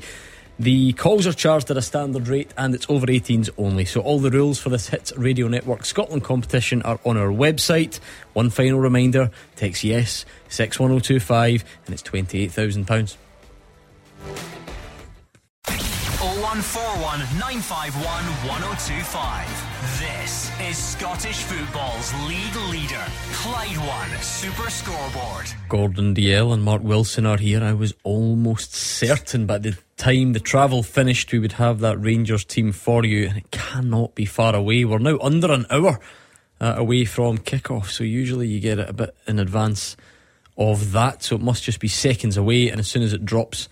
The calls are charged at a standard rate and it's over 18s only. So all the rules for this Hits Radio Network Scotland competition are on our website. One final reminder text yes 61025 and it's £28,000. 0141 951 1025. This is Scottish football's league leader, Clyde One Super Scoreboard. Gordon Dalziel and Mark Wilson are here. I was almost certain by the time the travel finished we would have that Rangers team for you, and it cannot be far away. We're now under an hour uh, away from kickoff, so usually you get it a bit in advance of that, so it must just be seconds away, and as soon as it drops,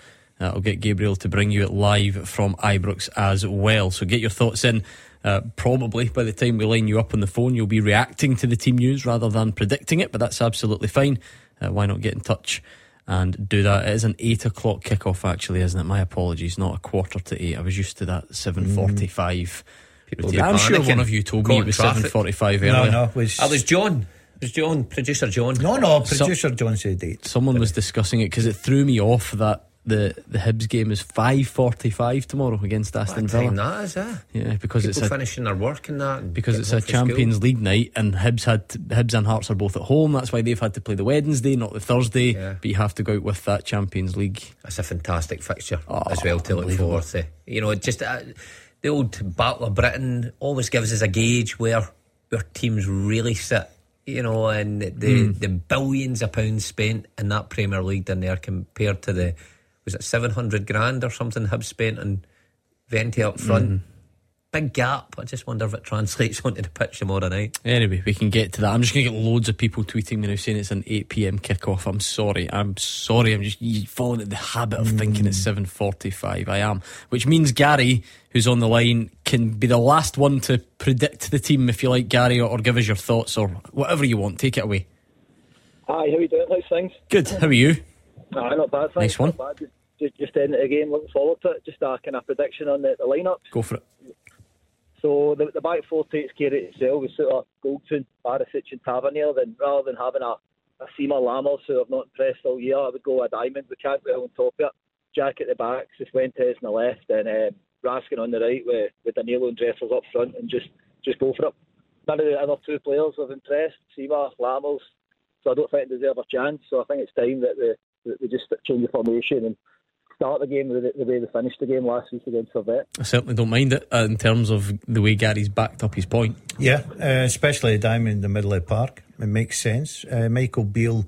I'll get Gabriel to bring you it live from Ibrox as well. So get your thoughts in. Uh, probably by the time we line you up on the phone, you'll be reacting to the team news rather than predicting it, but that's absolutely fine. Uh, why not get in touch and do that? It is an eight o'clock kickoff, actually, isn't it? My apologies, not a quarter to eight. I was used to that seven forty-five. People I'm be sure one of you told me it was traffic. seven forty-five No, earlier. no, it was. I was John. It was John, producer John. no, no, So- producer John said eight. Someone was discussing it because it threw me off that the the Hibs game is five forty-five tomorrow against Aston Villa. that is, eh? Yeah, because People it's a finishing their work in that. because it's a from school. Champions League night, and Hibs had to, Hibs and Hearts are both at home. That's why they've had to play the Wednesday, not the Thursday. Yeah. But you have to go out with that Champions League. That's a fantastic fixture Oh, as well to look forward to. You know, just uh, the old Battle of Britain always gives us a gauge where where teams really sit. You know, and the Hmm. the billions of pounds spent in that Premier League in there compared to the was it seven hundred grand or something Hibs spent on Vente up front. Hmm. Big gap. I just wonder if it translates onto the pitch tomorrow night. Anyway, we can get to that. I'm just going to get loads of people tweeting me now saying it's an 8 p.m. kickoff. I'm sorry. I'm sorry. I'm just falling into the habit of thinking it's 7:45. I am, which means Gary, who's on the line, can be the last one to predict the team if you like, Gary, or, or give us your thoughts or whatever you want. Take it away. Hi, how are you doing? How's things? Good. How are you? Aye, not bad. Thanks. Nice one. Not bad. Just, just, ending the game, looking forward to it. Just a kind of prediction on the, the lineups. Go for it. So the, the back four takes care of itself with sort of Goldson, Barisic, and Tavernier. Then rather than having a a Sima Lammers who have not impressed all year, I would go a diamond with Cantwell on top of it. Jack at the back, Cifuentes on the left, and um, Raskin on the right with, with Danilo and Dessers up front, and just just go for it. None of the other two players have impressed, Sima, Lammers, so I don't think they deserve a chance. So I think it's time that they, that they just change the formation and start the game the, the way they finished the game last week against Servette. I certainly don't mind it uh, in terms of the way Gary's backed up his point. Yeah, uh, especially a diamond in the middle of the park. It makes sense. Uh, Michael Beale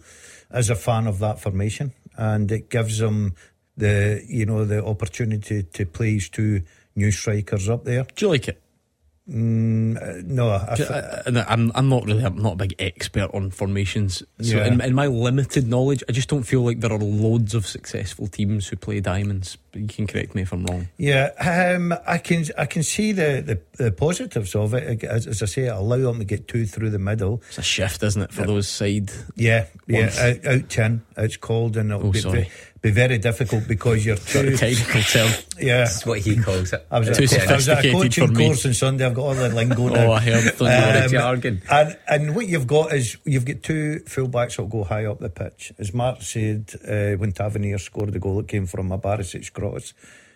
is a fan of that formation, and it gives him the you know the opportunity to play his two new strikers up there. Do you like it? Mm, uh, no, I, and I'm I'm not really I'm not a big expert on formations. So Yeah. in, in my limited knowledge, I just don't feel like there are loads of successful teams who play diamonds. But you can correct me if I'm wrong. Yeah, um, I can I can see the, the, the positives of it. As, as I say, it allow them to get two through the middle. It's a shift, isn't it, for those side? Yeah, yeah, out, out ten, it's called, and it'll Oh, be, sorry. Ve- be very difficult because you're Sort two. of technical term. Yeah, That's what he calls it. I was, Too at, I was at a coaching for me. course on Sunday. I've got all the lingo now. Oh, I heard the Um, jargon. And and what you've got is you've got two fullbacks that'll go high up the pitch. As Mark said, uh, when Tavernier scored the goal, it came from a Barisic cross.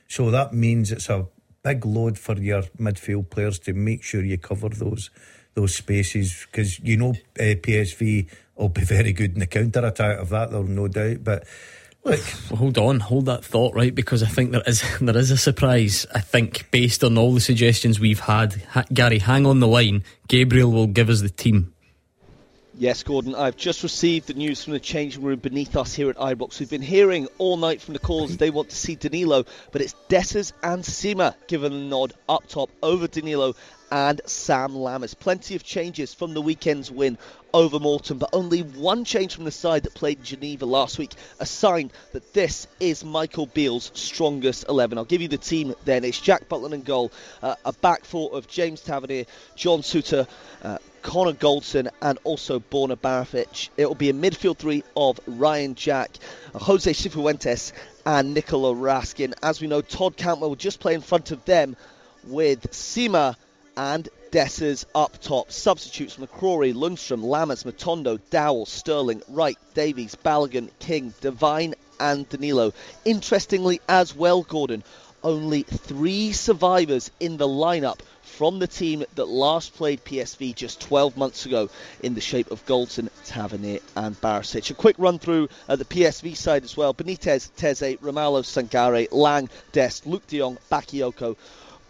So that means it's a big load for your midfield players to make sure you cover those those spaces because you know uh, PSV will be very good in the counter attack of that. There's no doubt. But look, Well, hold on, hold that thought, right? Because I think there is there is a surprise. I think based on all the suggestions we've had, ha- Gary, hang on the line. Gabriel will give us the team. Yes, Gordon, I've just received the news from the changing room beneath us here at Ibrox. We've been hearing all night from the calls they want to see Danilo, but it's Dessers and Sima given the nod up top over Danilo and Sam Lammers. Plenty of changes from the weekend's win over Morton, but only one change from the side that played Geneva last week, a sign that this is Michael Beale's strongest 11. I'll give you the team then. It's Jack Butland and goal, uh, a back four of James Tavernier, John Souttar, uh, Connor Goldson, and also Borna Baric. It will be a midfield three of Ryan Jack, Jose Cifuentes, and Nicola Raskin. As we know, Todd Cantwell will just play in front of them with Sima and Dessers up top. Substitutes McCrorie, Lundstram, Lammers, Matondo, Dowell, Sterling, Wright, Davies, Balogun, King, Devine, and Danilo. Interestingly, as well, Gordon, only three survivors in the lineup from the team that last played PSV just 12 months ago in the shape of Goldson, Tavernier, and Barisic. A quick run through uh, the PSV side as well. Benitez, Teze, Ramalho, Sangare, Lang, Dest, Luuk de Jong, Bakayoko,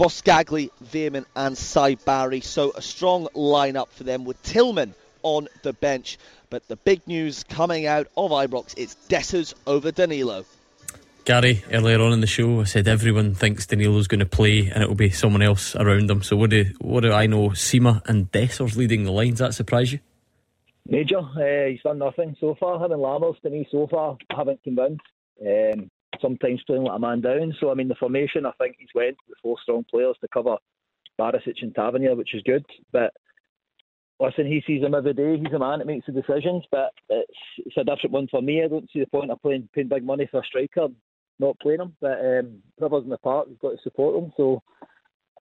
Boscagli, Veerman, and Saibari. So a strong lineup for them with Tillman on the bench. But the big news coming out of Ibrox is Dessers over Danilo. Gary, earlier on in the show, I said everyone thinks Danilo's going to play and it will be someone else around him. So what do what do I know? Sima and Dessers leading the lines. That surprise you? Major, uh, he's done nothing so far. Having Lammers to me so far haven't convinced. Um, sometimes playing like a man down. So I mean, the formation I think he's went with four strong players to cover Barisic and Tavernier, which is good. But listen, he sees them every day. He's a man that makes the decisions, but it's, it's a different one for me. I don't see the point of playing paying big money for a striker, not playing him. But um, brothers in the park, we've got to support them. So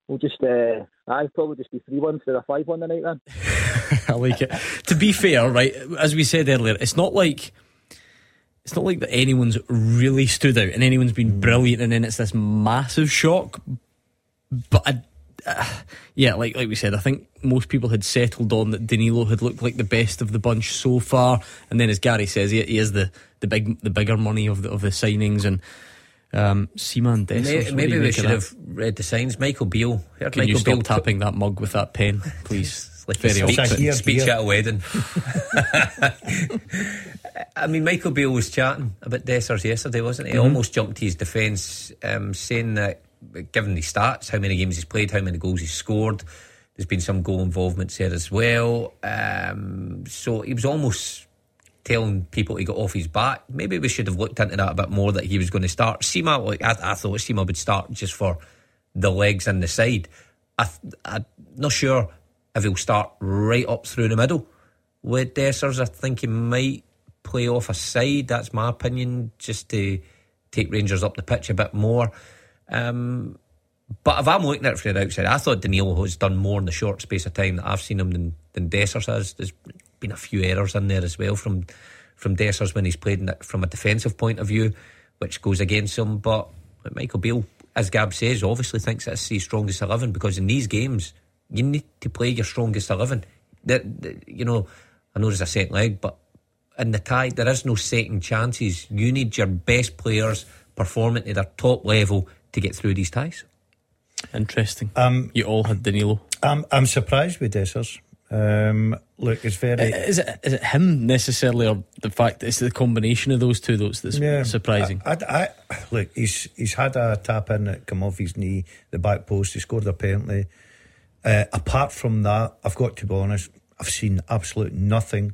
we'll just, uh, I'd probably just be three one instead of five one tonight then. I like it. to be fair, right, as we said earlier, it's not like it's not like that anyone's really stood out and anyone's been brilliant and then it's this massive shock. But I, uh, yeah, like like we said, I think most people had settled on that Danilo had looked like the best of the bunch so far, and then as Gary says, he, he is the, the big the bigger money of the of the signings and. Um, Seaman Maybe, maybe we should have read the signs. Michael Beale. Can Michael you stop Beale tapping that mug with that pen, please? like Very speech, here, speech here. at a wedding. I mean, Michael Beale was chatting about Dessers yesterday, wasn't he? He mm-hmm. almost jumped to his defence, um, saying that given the stats, how many games he's played, how many goals he's scored, there's been some goal involvement there as well. Um, so he was almost telling people he got off his back. Maybe we should have looked into that a bit more that he was going to start. Sima, like, I, I thought Sima would start just for the legs and the side. I, I'm not sure if he'll start right up through the middle with Dessers. I think he might play off a side. That's my opinion, just to take Rangers up the pitch a bit more. Um, but if I'm looking at it from the outside, I thought Danilo has done more in the short space of time that I've seen him than, than Dessers has. There's been a few errors in there as well from from Dessers when he's played from a defensive point of view, which goes against him. But Michael Beale, as Gab says, obviously thinks that's his strongest 11 because in these games, you need to play your strongest 11. That, you know, I know there's a second leg, but in the tie, there is no second chances. You need your best players performing to their top level to get through these ties. Interesting. Um, you all had Danilo. I'm, I'm surprised with Dessers. Um, look, it's very. Is it is it him necessarily, or the fact that it's the combination of those two that's, that's yeah, surprising? I, I, I, look, he's he's had a tap in that come off his knee, the back post. He scored apparently. penalty. Uh, apart from that, I've got to be honest. I've seen absolute nothing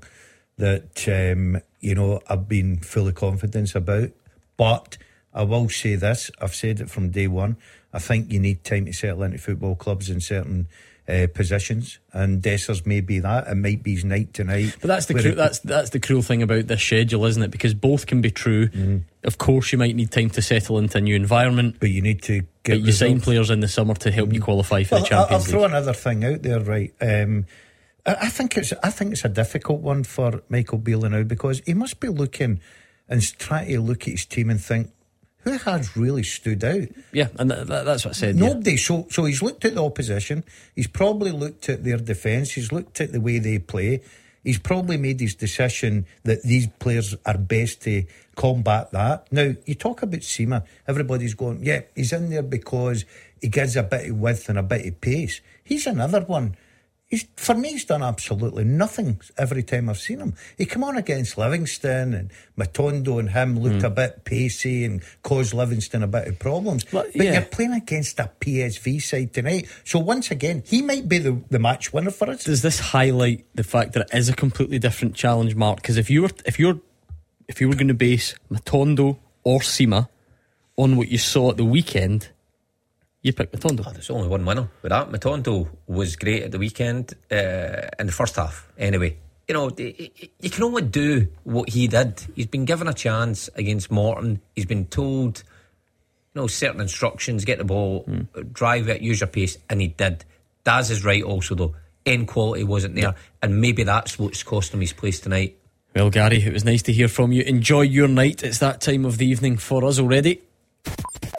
that um, you know I've been full of confidence about. But I will say this: I've said it from day one. I think you need time to settle into football clubs in certain uh, positions, and Dessers may be that. It might be his night tonight. But that's the cru- that's that's the cruel thing about this schedule, isn't it? Because both can be true. Mm. Of course, you might need time to settle into a new environment, but you need to get. But you sign players in the summer to help mm. you qualify for well, the Champions I'll League. throw another thing out there, right? Um, I think it's I think it's a difficult one for Michael Beale now because he must be looking and trying to look at his team and think who has really stood out. Yeah, and that, that's what I said. Nobody. Yeah. So so he's looked at the opposition. He's probably looked at their defence. He's looked at the way they play. He's probably made his decision that these players are best to combat that. Now you talk about Sima. Everybody's going, yeah, he's in there because he gives a bit of width and a bit of pace. He's another one He's for me, he's done absolutely nothing every time I've seen him. He come on against Livingston and Matondo and him looked Hmm. a bit pacey and caused Livingston a bit of problems. But, but yeah. you're playing against a PSV side tonight, so once again, he might be the, the match winner for us. Does this highlight the fact that it is a completely different challenge, Mark? Because if you were if you're if you were going to base Matondo or Sima on what you saw at the weekend, you pick Matondo. Oh, there's only one winner with that. Matondo was great at the weekend uh, in the first half. Anyway, you know, you can only do what he did. He's been given a chance against Morton. He's been told, you know, certain instructions: get the ball, drive it, use your pace, and he did. Daz is right also though. End quality wasn't there, and maybe that's what's cost him his place tonight. Well, Gary, it was nice to hear from you. Enjoy your night. It's that time of the evening for us already.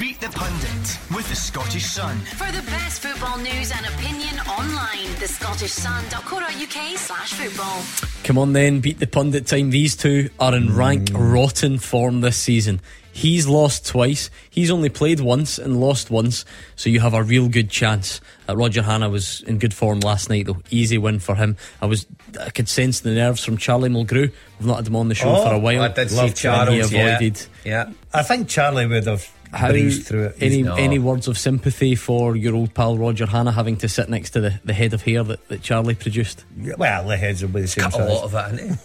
Beat the Pundit with the Scottish Sun. For the best football news and opinion online, thescottishsun.co.uk slash football. Come on then, beat the pundit time. These two are in rank rotten form this season. He's lost twice. He's only played once and lost once, so you have a real good chance. Uh, Roger Hanna was in good form last night, though. Easy win for him. I was, I could sense the nerves from Charlie Mulgrew. We've not had him on the show Oh, for a while. I did see Loved when Charles. He yeah. Yeah. I think Charlie would have How, breezed through it. any No. any words of sympathy for your old pal Roger Hanna having to sit next to the, the head of hair that, that Charlie produced? Yeah, well, the heads will be the same Cut a lot of it, innit?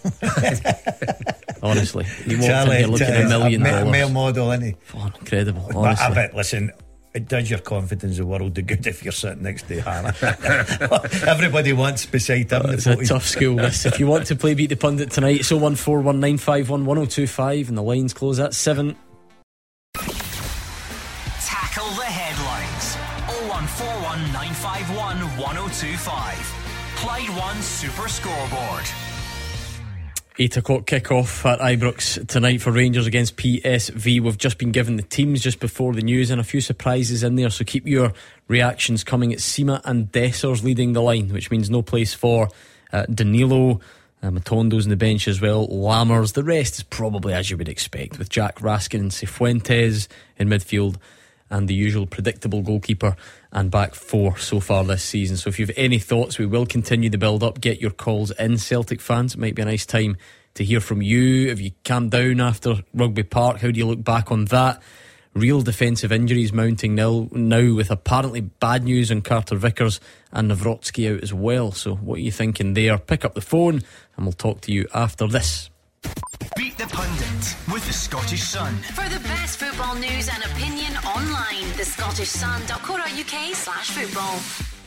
Honestly, he walked in Charlie, here looking at uh, a million ma- dollars. male model, isn't he? Oh, incredible, But uh, honestly. I bet, listen, it does your confidence the world the good if you're sitting next to Hannah. Everybody wants beside him. It's the a footy. tough school, this. If you want to play Beat the Pundit tonight, it's 01419511025 and the lines close at 7. 0141 951 1025. Clyde One Super Scoreboard. 8 o'clock kick-off at Ibrox tonight for Rangers against PSV. We've just been given the teams just before the news and a few surprises in there, so keep your reactions coming. It's Sima and Dessers leading the line, which means no place for uh, Danilo. Uh, Matondo's in the bench as well. Lammers. The rest is probably as you would expect, with Jack Raskin and Cifuentes in midfield and the usual predictable goalkeeper and back four so far this season. So if you've any thoughts, we will continue the build up. Get your calls in, Celtic fans. It might be a nice time to hear from you. Have you calmed down after Rugby Park? How do you look back on that? Real defensive injuries mounting now, now with apparently bad news on Carter Vickers and Nawrocki out as well. So what are you thinking there? Pick up the phone and we'll talk to you after this. Beat the Pundit with the Scottish Sun. For the best football news and opinion online, the Scottish thescottishsun.co.uk slash football.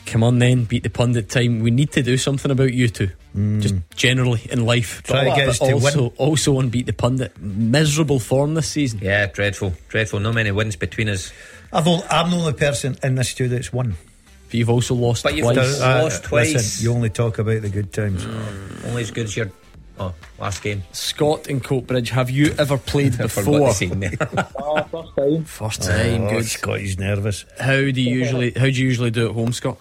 Come on then, beat the pundit time. We need to do something about you two. Mm. Just generally in life. Try to But- get but us to also, win. Also on beat the pundit. Miserable form this season. Yeah, dreadful, dreadful. No many wins between us. I've ol- I'm the only person in this studio that's won. But you've also lost But you've twice. done- Lost twice. Listen, you only talk about the good times. Mm, only as good as your oh last game. Scott in Coatbridge, have you ever played before? the scene there. Ah, first time. First time, oh, good. Scott, he's nervous. How do you usually how do you usually do at home, Scott?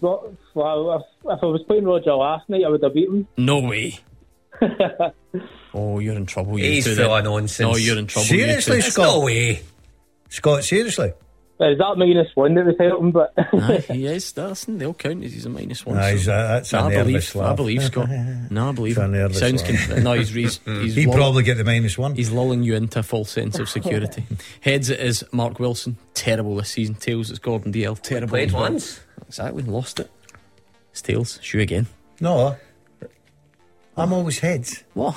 But, well, if, if I was playing Roger last night, I would have beaten. him. No way. oh, you're in trouble. You He's two full then. of nonsense. No, you're in trouble. Seriously, two. Scott? no way. Scott, seriously? Well, is that minus one that was helping? But Aye, he is. Listen, they'll count as he's a minus one. Nah, so- he's a- that's a No, I nervous believe. I believe Scott. No, I believe. It's a nervous Sounds. laugh. Con- no, he's he's, he's He lull- probably get the minus one. He's lulling you into a false sense of security. Heads it is Mark Wilson. Terrible this season. Tails it's Gordon Dalziel. Terrible. Played as well. once. Exactly. Lost it. It's Tails. Shoe again. No. I'm always heads. What?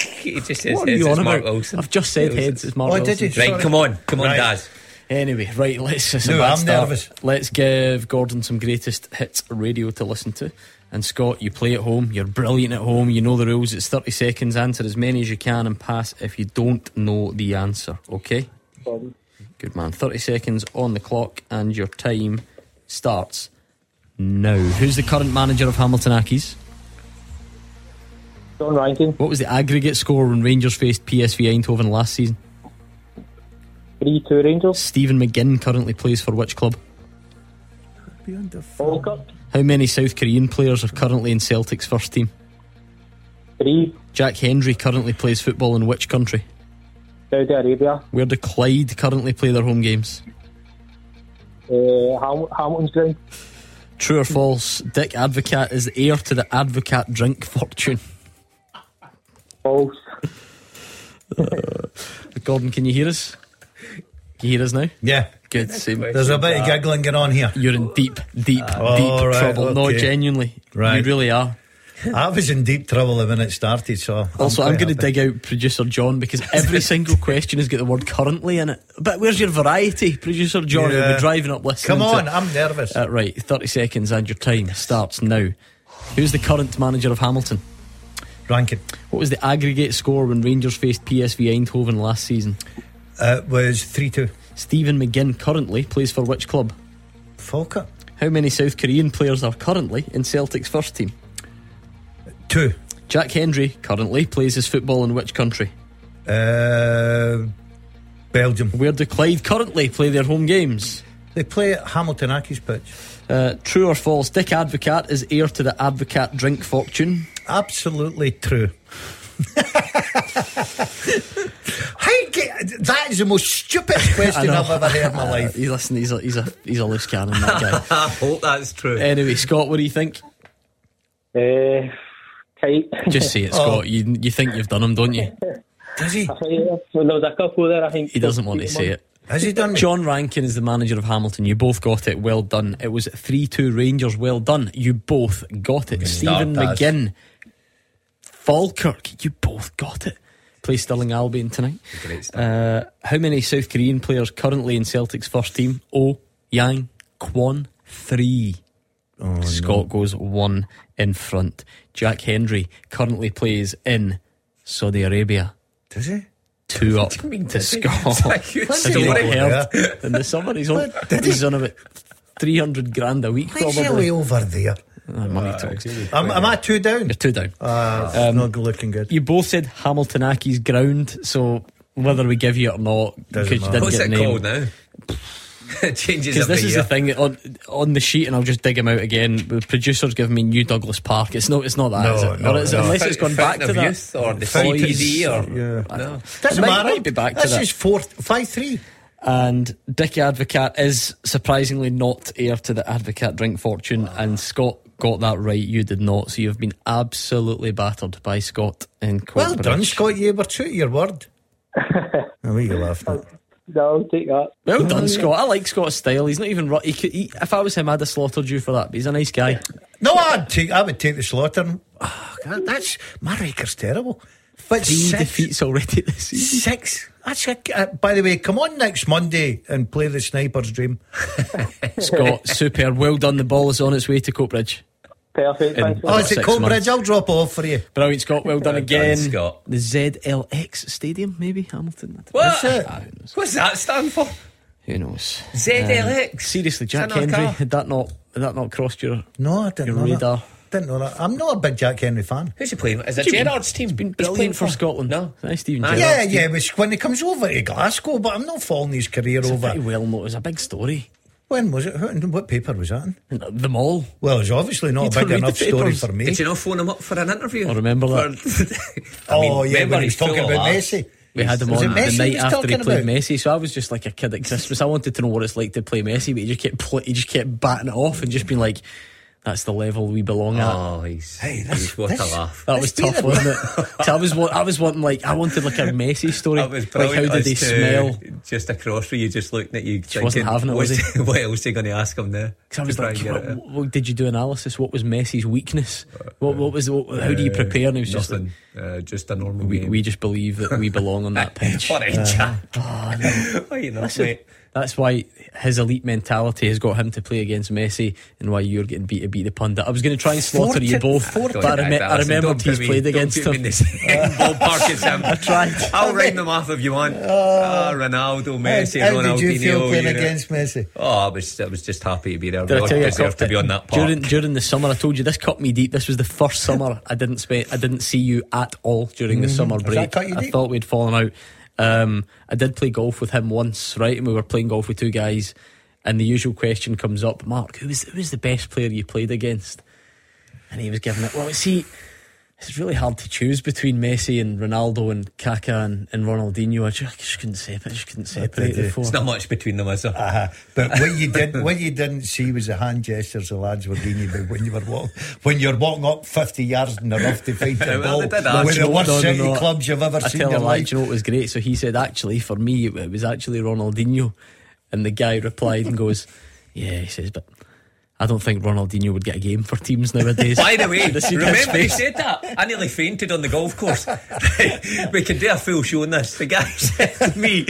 He just says What are heads you as on Mark about? Wilson. I've just said It was- heads. It's Mark Oh, Wilson. did you? Right, Sorry. come on, come on, Right. Daz. Anyway, right, let's. It's No, I'm start. nervous. Let's give Gordon some greatest hits radio to listen to. And Scott, you play at home. You're brilliant at home. You know the rules. It's 30 seconds. Answer as many as you can and pass if you don't know the answer. Okay? Good man. 30 seconds on the clock, and your time starts now. Who's the current manager of Hamilton Accies? John Rankin, What was the aggregate score when Rangers faced PSV Eindhoven last season? 3 2 Rangers, Stephen McGinn currently plays for which club? Falkirk, How many South Korean players are currently in Celtic's first team? 3 Jack Hendry currently plays football in which country? Saudi Arabia, Where do Clyde currently play their home games? uh, Ham- Hamilton's ground, True or false? Dick Advocat is the heir to the Advocat drink fortune. False. Gordon, can you hear us? Can you hear us now? Yeah. Good. Same. There's a bit of giggling going on here. You're in deep, deep, Oh, deep right, trouble. No, genuinely. Right. You really are. I was in deep trouble the minute it started, so. Also, I'm, going to dig out producer John because every single question has got the word currently in it. But where's your variety, producer John? You'll Yeah. be driving up listening. Come on, it. I'm nervous. Uh, right, 30 seconds and your time starts now. Who's the current manager of Hamilton? Rankin. What was the aggregate score when Rangers faced PSV Eindhoven last season? Uh, It was 3 2. Stephen McGinn currently plays for which club? Falkirk. How many South Korean players are currently in Celtic's first team? Two. Jack Hendry currently plays his football in which country? Uh, Belgium. Where do Clyde currently play their home games? They play at Hamilton Accies pitch. Uh, true or false? Dick Advocat is heir to the Advocat drink fortune. Absolutely true. How get, that is the most stupidest question. I've ever heard in my life. He's listen. He's a he's a he's a loose cannon. That guy. I hope that's true. anyway, Scott, what do you think? Uh, tight. Just say it, Oh. Scott. You you think you've done him, don't you? Does he? Well, there was a couple there, I think. He doesn't want to say it. Has he done me? John Rankin is the manager of Hamilton. You both got it. Well done. It was 3 2 Rangers. Well done. You both got it. Stephen. McGinn. Falkirk. You both got it. Play Stirling Albion tonight. Great. Uh, how many South Korean players currently in Celtic's first team? Oh, Yang Kwon. Three. Oh, Scott goes one in front. Jack Hendry currently plays in Saudi Arabia. Does he? Two up do you mean, to? Scott. It's a huge Have you story. not heard? In the summer, he's on, he's on about 300 grand a week, Why probably. over there? Uh, money talks. Am, am I two down? You're two down. Uh, Um, not looking good. You both said Hamilton Accies ground, so whether we give you it or not, because you didn't What's get it the name. called now? it changes Because every this is the thing on on the sheet, and I'll just dig him out again. The producers giving me New Douglas Park. It's not. It's not that. No, is it? no, Or is it? no. Unless it's gone back Fountain to of that. Youth or the Boys. CPD or Yeah. no. Doesn't It might- matter. might be back to this that. is four, five, three. And Dickie Advocat is surprisingly not heir to the Advocat drink fortune, and Scott got that right. You did not, so you've been absolutely battered by Scott in Well Coatbridge. done, Scott. You were true to your word. oh, what are you laughing at? No, I'll take that. Well done, Scott. I like Scott's style. He's not even. ru- He could, he, if I was him, I'd have slaughtered you for that. But he's a nice guy. No, I'd take. I would take the slaughter. Oh, God, that's my record's terrible. But Three six, defeats already this season. six. That's a, uh, by the way, come on next Monday and play the sniper's dream. Scott, super. Well done. The ball is on its way to Coatbridge. Perfect. In- Thanks Oh, very is it Coatbridge? I'll drop off for you. Brilliant, Scott. Well done Well done, again. Scott. The ZLX Stadium, maybe Hamilton. I. What? Is it? Who knows? What's that stand for? Who knows? ZLX. Seriously, Jack Is that not a Hendry, car? had that not had that not crossed your No, I didn't your know radar? that. Didn't know that. I'm not a big Jack Hendry fan. Who's he playing? Is it do you? Gerrard's team? He's been He's brilliant playing for Scotland. No. Nice, Steven Ah, Gerrard. Yeah, yeah. It was when he comes over to Glasgow, but I'm not following his career over. Very well known. It was a big story. When was it? Who- What paper was that in? And Them all. Well, it's obviously You not a big enough story for me. Did you not phone him up for an interview? I remember that. For- oh, yeah, remember when he was he's talking about laughs. Messi. We had him Was on the Messi he night after he played about? Messi. So I was just like a kid at Christmas. I wanted to know what it's like to play Messi, but he just kept pl- he just kept batting it off and just being like, "That's the level we belong at." Oh, he's, Hey, he's what this- a laugh. That was tough, a- wasn't it? 'Cause I was, wa- I was wanting like, I wanted like a Messi story. That was like, how did he as to smell? Just across from you, just looking at you. Just wasn't having it, was what's- he? what else are you going to ask him there? Because I was like, what, what- what- did you do analysis? What was Messi's weakness? Uh, what, what was? What, how do you uh, prepare? And he was just like, uh, just a normal we, game. we just believe that we belong on that pitch. What a chat. Oh, no. You know, Listen, mate. That's why his elite mentality has got him to play against Messi, and why you're getting beat to beat the pundit. I was going to try and slaughter you both, forty- but I, rem- I Alison, remembered don't he's me- played against in him. same ballpark as him. I tried. I'll ring them off if you want. Ah, Ronaldo, Messi, how, how Ronaldinho. did you feel playing you know. against Messi? Oh, I was, I was just happy to be there. Did I tell you deserve to be on that park. during during the summer? I told you this cut me deep. This was the first summer I didn't spend. I didn't see you at all during the summer break. that cut you I thought we'd fallen out. Um, I did play golf with him once, right? And we were playing golf with two guys, and the usual question comes up: Mark, who was who was the best player you played against? And he was giving it. Well, see, It's really hard to choose between Messi and Ronaldo and Kaká and, and Ronaldinho. I just, I just couldn't separate. I just couldn't separate the four. There's not much between them, is there? Uh-huh. But what you did, what you didn't see was the hand gestures the lads were giving you when you were walking, when you're walking up 50 yards in the rough to find the Well, ball. they did. With the No, worst no, no, city no. clubs you've ever I seen tell in a your lie, life. do you know what was great? So he said, actually, for me, it was actually Ronaldinho. And the guy replied and goes, Yeah, he says, but I don't think Ronaldinho would get a game for teams nowadays. By the way, Should have seen his remember he said that? I nearly fainted on the golf course. we could do a full show on this. The guy said to me,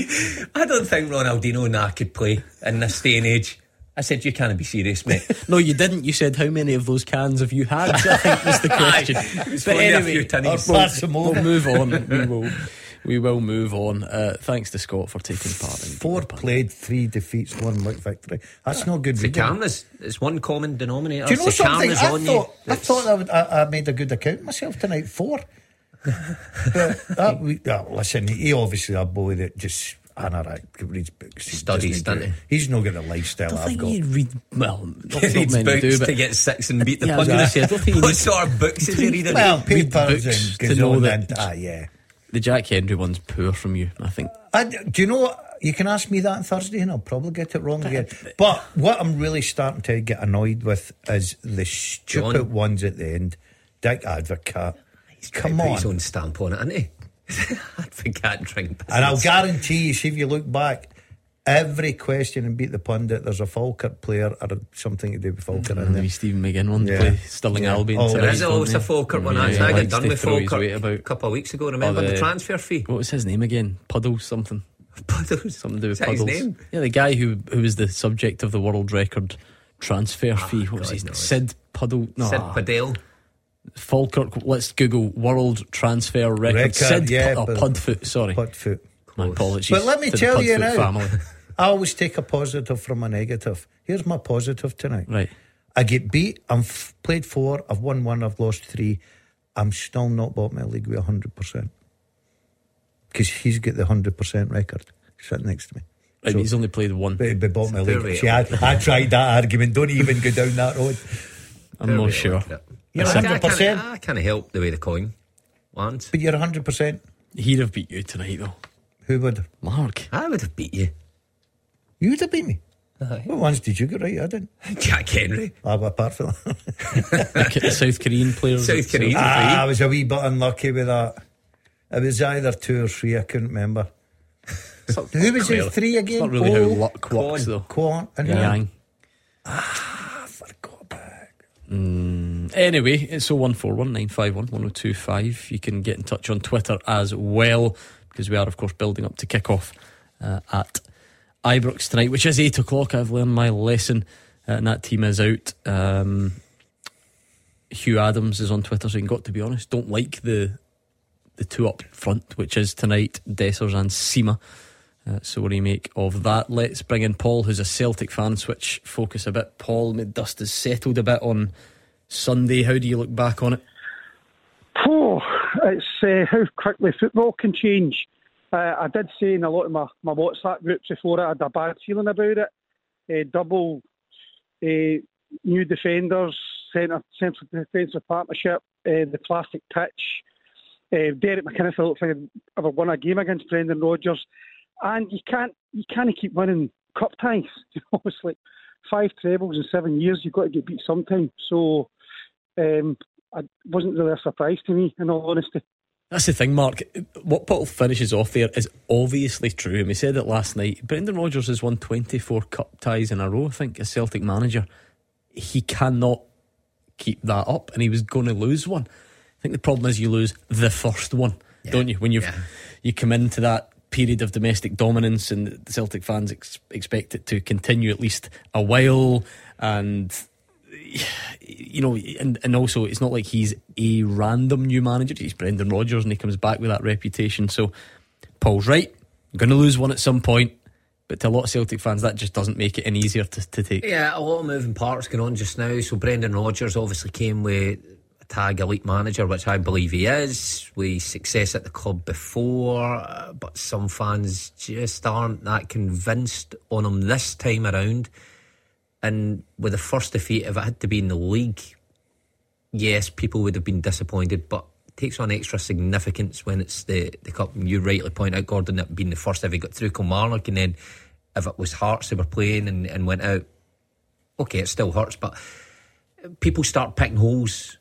I don't think Ronaldinho and I could play in this day and age. I said, You can't be serious, mate. No, you didn't. You said, How many of those cans have you had? I think was the question. Aye, was but anyway, few we'll, Pass them over. we'll move on. We will, we will move on. Uh, thanks to Scott for taking part in Four played, three defeats, one white victory. That's not good The reading. cameras, it's one common denominator. Do you know the something? I thought, you. I thought I, would, I, I made a good account of myself tonight. Four. but that week, oh, listen, he obviously a boy that just anorak reads books. He Studies, doesn't doesn't He's not got the lifestyle I don't I've think got. you read well. Not, not He reads many books do, but to get six and beat the Yeah, I pundit. gonna I don't think what sort of books is he reading? Well, read papers books and to know that- ah, yeah. The Jack Hendry one's poor from you. I think. I, do you know what? You can ask me that on Thursday and I'll probably get it wrong again. But what I'm really starting to get annoyed with is the stupid John. ones at the end. Dick Advocat. Come Put on. his own stamp on it, hasn't he? Advocate drink. And I'll guarantee you, see if you look back, every question and beat the pundit, there's a Falkirk player or something to do with Falkirk in Maybe there. Stephen McGinn one to Yeah. play Stirling Yeah. Albion. Oh, tonight, There is don't always a Falkirk one. Yeah, actually. I got done with throw his weight Falkirk about. a couple of weeks ago. Remember Oh, the the- transfer fee? What was his name again? Puddles something. Puddles. Something to do with Is that his puddles. name? Yeah, the guy who who was the subject of the world record transfer ah, fee. What was his name? Sid Puddle. No, Sid Padell. Falkirk. Let's Google world transfer record. Record, Sid yeah, Pu- oh, Puddefoot. Sorry, Puddefoot. my apologies. But let me tell you now, family. I always take a positive from a negative. Here's my positive tonight. Right. I get beat. I'm f- played four. I've won one. I've lost three. I'm still not bought my league with hundred percent because he's got the hundred percent record sitting next to me. Right, So- he's only played one. But he bought my league. See, I, I tried that argument. Don't even go down that road. I'm not sure. You're I can't- 100%. I can't help the way the coin lands. But you're hundred percent. He'd have beat you tonight, though. Who would? Mark. I would have beat you. You'd have beat me. What ones did you get right? I didn't. Jack Hendry. Ah, but apart from that. South Korean players. South at Korean. Ah, I was a wee bit unlucky with that. It was either two or three. I couldn't remember. Who was Well, it? Three again? It's not really how Oh, luck works, though. Kwon and Yang. I forgot back. Anyway, it's 01419511025. You can get in touch on Twitter as well because we are, of course, building up to kick off uh, at Ibrox tonight, which is 8 o'clock. I've learned my lesson uh, and that team is out. Um, Hugh Adams is on Twitter saying, Got to be honest, don't like the the two up front, which is tonight, Dessers and Sima. Uh, so what do you make of that? Let's bring in Paul, who's a Celtic fan. Switch focus a bit. Paul, the dust has settled a bit on Sunday. How do you look back on it? Oh, it's uh, how quickly football can change. Uh, I did say in a lot of my, my WhatsApp groups before I had a bad feeling about it. Uh, double uh, new defenders, centre central defensive partnership, uh, the plastic pitch. Uh, Derek McInnes, don't I've ever won a game against Brendan Rodgers, and you can't you can't keep winning cup ties. Obviously, five trebles in seven years, you've got to get beat sometime. So. Um, it wasn't really a surprise to me, in all honesty. That's the thing, Mark. What Paul finishes off there is obviously true. And we said it last night. Brendan Rodgers has won 24 cup ties in a row, I think, as Celtic manager. He cannot keep that up, and he was going to lose one. I think the problem is you lose the first one, don't you? When you have you come into that period of domestic dominance, and the Celtic fans ex- expect it to continue at least a while, and you know, and, and also it's not like he's a random new manager. He's Brendan Rodgers and he comes back with that reputation. So Paul's right. I'm going to lose one at some point. But to a lot of Celtic fans, that just doesn't make it any easier to, to take. Yeah, a lot of moving parts going on just now. So Brendan Rodgers obviously came with a tag elite manager, which I believe he is. With success at the club before, uh, but some fans just aren't that convinced on him this time around. And with the first defeat, if it had to be in the league, yes, people would have been disappointed. But takes on extra significance when it's the, the cup. And you rightly point out, Gordon, that being the first ever got through Kilmarnock, and then if it was Hearts they were playing and, and went out, okay, it still hurts, but people start picking holes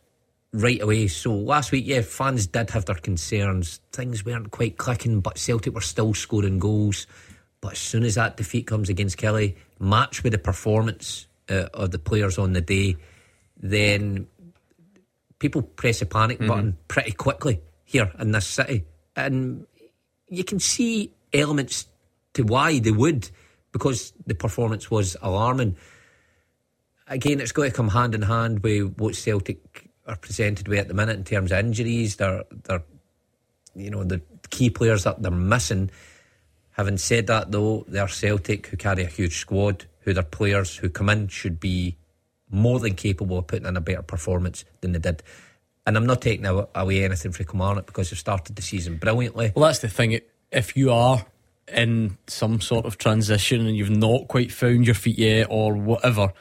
right away. So last week, yeah, fans did have their concerns. Things weren't quite clicking, but Celtic were still scoring goals. But as soon as that defeat comes against Killie, matched with the performance uh, of the players on the day, then people press a panic mm-hmm. button pretty quickly here in this city. And you can see elements to why they would, because the performance was alarming. Again, it's going to come hand in hand with what Celtic are presented with at the minute in terms of injuries. They're, they're you know, the key players that they're missing. Having said that, though, they're Celtic who carry a huge squad, who their players who come in should be more than capable of putting in a better performance than they did. And I'm not taking away anything from Kilmarnock because they've started the season brilliantly. Well, that's the thing. If you are in some sort of transition and you've not quite found your feet yet or whatever,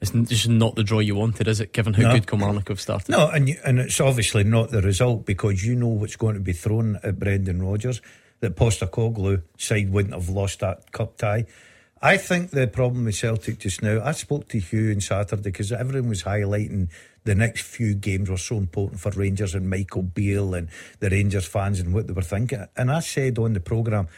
it's just not the draw you wanted, is it? Given how no. good Kilmarnock have started. No, and you, and it's obviously not the result because you know what's going to be thrown at Brendan Rodgers. That Postecoglou side wouldn't have lost that cup tie. I think the problem with Celtic just now, I spoke to Hugh on Saturday because everyone was highlighting the next few games were so important for Rangers and Michael Beale and the Rangers fans and what they were thinking. And I said on the programme,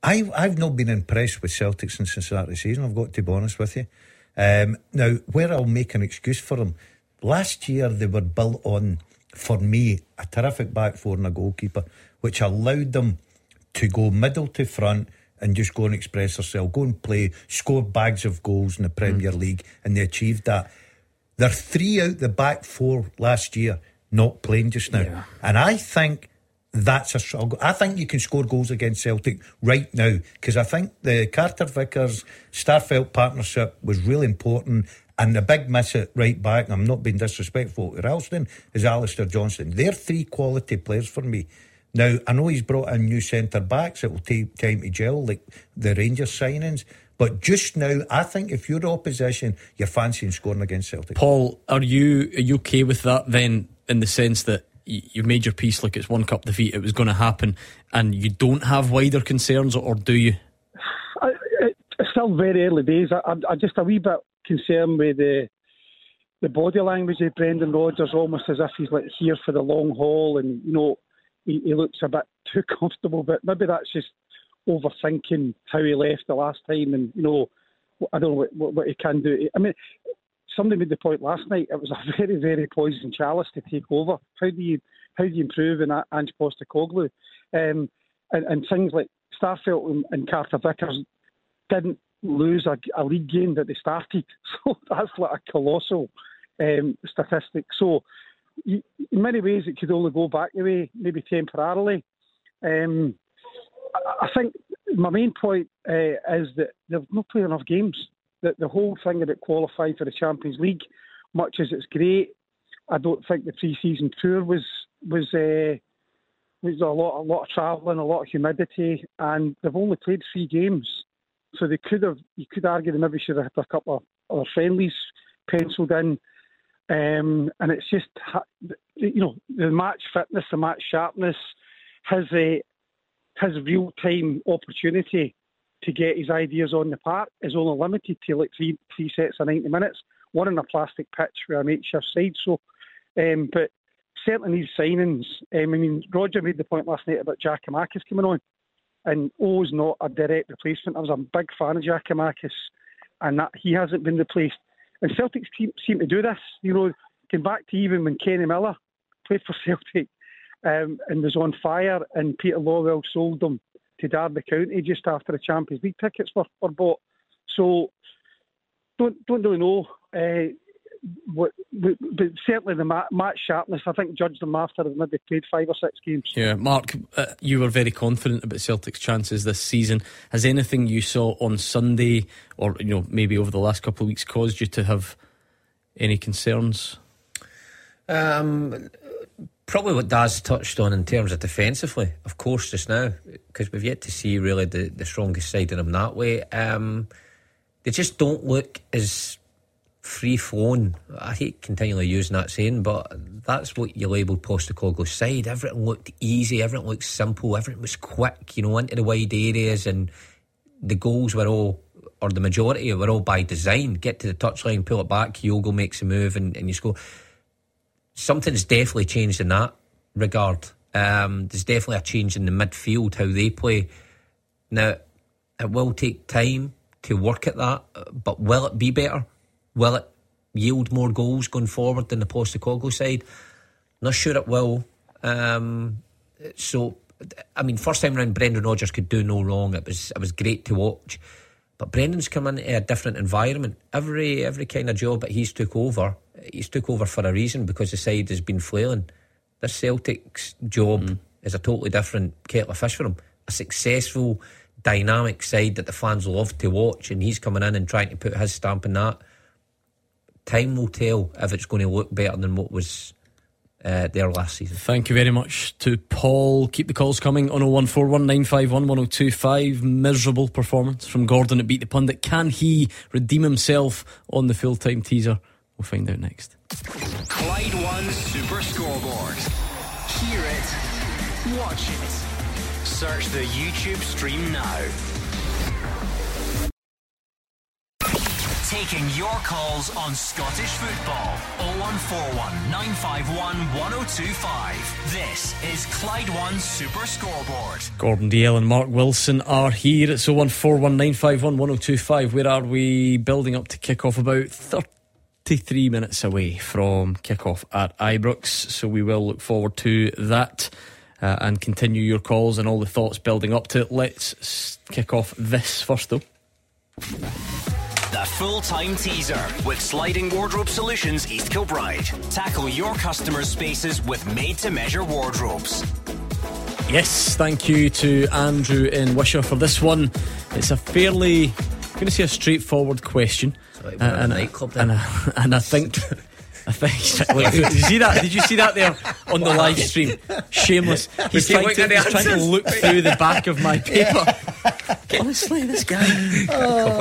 I've, I've not been impressed with Celtic since the start of the season, I've got to be honest with you. Um, now, where I'll make an excuse for them, last year they were built on, for me, a terrific back four and a goalkeeper, which allowed them to go middle to front and just go and express themselves, go and play, score bags of goals in the Premier mm. League, and they achieved that. They're three out the back four last year, not playing just now. Yeah. And I think that's a struggle. I think you can score goals against Celtic right now because I think the Carter Vickers Starfelt partnership was really important. And the big miss at right back, I'm not being disrespectful to Ralston, is Alistair Johnston. They're three quality players for me. Now, I know he's brought in new centre backs. It will take time to gel, like the Rangers signings. But just now, I think if you're the opposition, you're fancying scoring against Celtic. Paul, are you are you okay with that then? In the sense that you've made your piece like it's one cup defeat, it was going to happen, and you don't have wider concerns, or do you? I, it's still very early days. I, am just a wee bit concerned with the the body language of Brendan Rodgers, almost as if he's like here for the long haul, and you know he, he looks a bit too comfortable. But maybe that's just overthinking how he left the last time, and you know, I don't know what, what, what he can do. I mean, somebody made the point last night. It was a very, very poison chalice to take over. How do you how do you improve in Ange Postecoglou? Um, and, and things like Starfelt and, and Carter Vickers didn't lose a, a, league game that they started. So that's like a colossal um, statistic. So in many ways, it could only go back the way, maybe temporarily. Um, I think my main point uh, is that they've not played enough games. That the whole thing about qualifying for the Champions League, much as it's great, I don't think the pre-season tour was was uh, was a lot a lot of travelling, a lot of humidity, and they've only played three games. So they could have you could argue they maybe should have had a couple of other friendlies penciled in. Um, and it's just you know the match fitness, the match sharpness, has a his real time opportunity to get his ideas on the park is only limited to like three three sets of ninety minutes, one in a plastic pitch with a makeshift side. So, um, but certainly these signings. Um, I mean, Roger made the point last night about Giakoumakis coming on, and Oh's not a direct replacement. I was a big fan of Giakoumakis, and that he hasn't been replaced. And Celtics team seem to do this. You know, going back to even when Kenny Miller played for Celtic um, and was on fire, and Peter Lawwell sold them to Derby County just after the Champions League tickets were, were bought. So don't don't really know. Uh, what, but certainly the match sharpness, I think, judged them after they maybe played five or six games. Yeah, Mark, uh, you were very confident about Celtic's chances this season. Has anything you saw on Sunday, or you know, maybe over the last couple of weeks, caused you to have any concerns? Um, probably what Daz touched on in terms of defensively, of course, just now, because we've yet to see really the, the strongest side in them that way. Um, they just don't look as free flowing. I hate continually using that saying, but that's what you labelled Postecoglou's side. Everything looked easy, everything looked simple, everything was quick, you know, into the wide areas, and the goals were all, or the majority were all by design. Get to the touchline, pull it back, Kyogo makes a move, and, and you score. Something's definitely changed in that regard. Um, there's definitely a change in the midfield, how they play. Now, it will take time to work at that, but will it be better? Will it yield more goals going forward than the Postecoglou side? Not sure it will. Um, so, I mean, first time round, Brendan Rodgers could do no wrong. It was it was great to watch. But Brendan's come into a different environment. Every every kind of job that he's took over, he's took over for a reason because the side has been flailing. This Celtic's job mm. is a totally different kettle of fish for him. A successful, dynamic side that the fans love to watch, and he's coming in and trying to put his stamp in that. Time will tell if it's going to look better than what was uh, there last season. Thank you very much to Paul. Keep the calls coming on 01419511025. Miserable performance from Gordon at Beat the Pundit. Can he redeem himself on the full time teaser? We'll find out next. Clyde One Super Scoreboard. Hear it, watch it. Search the YouTube stream now. Taking your calls on Scottish football. 0141 951 1025. This is Clyde One Super Scoreboard. Gordon Dalziel and Mark Wilson are here. It's 0141 951 1025. Where are we building up to kick off? About 33 minutes away from kick off at Ibrox. So we will look forward to that. Uh, and continue your calls and all the thoughts building up to it. Let's kick off this first, though. The full time teaser with Sliding Wardrobe Solutions East Kilbride. Tackle your customers' spaces with made to measure wardrobes. Yes, thank you to Andrew in Wishaw for this one. It's a fairly, I'm going to say a straightforward question. Sorry, uh, and, and, and, and I think I think. Look, did you see that? Did you see that there on the live stream? Shameless. He's, trying to, he's trying to, look through the back of my paper. Honestly, this guy. Oh,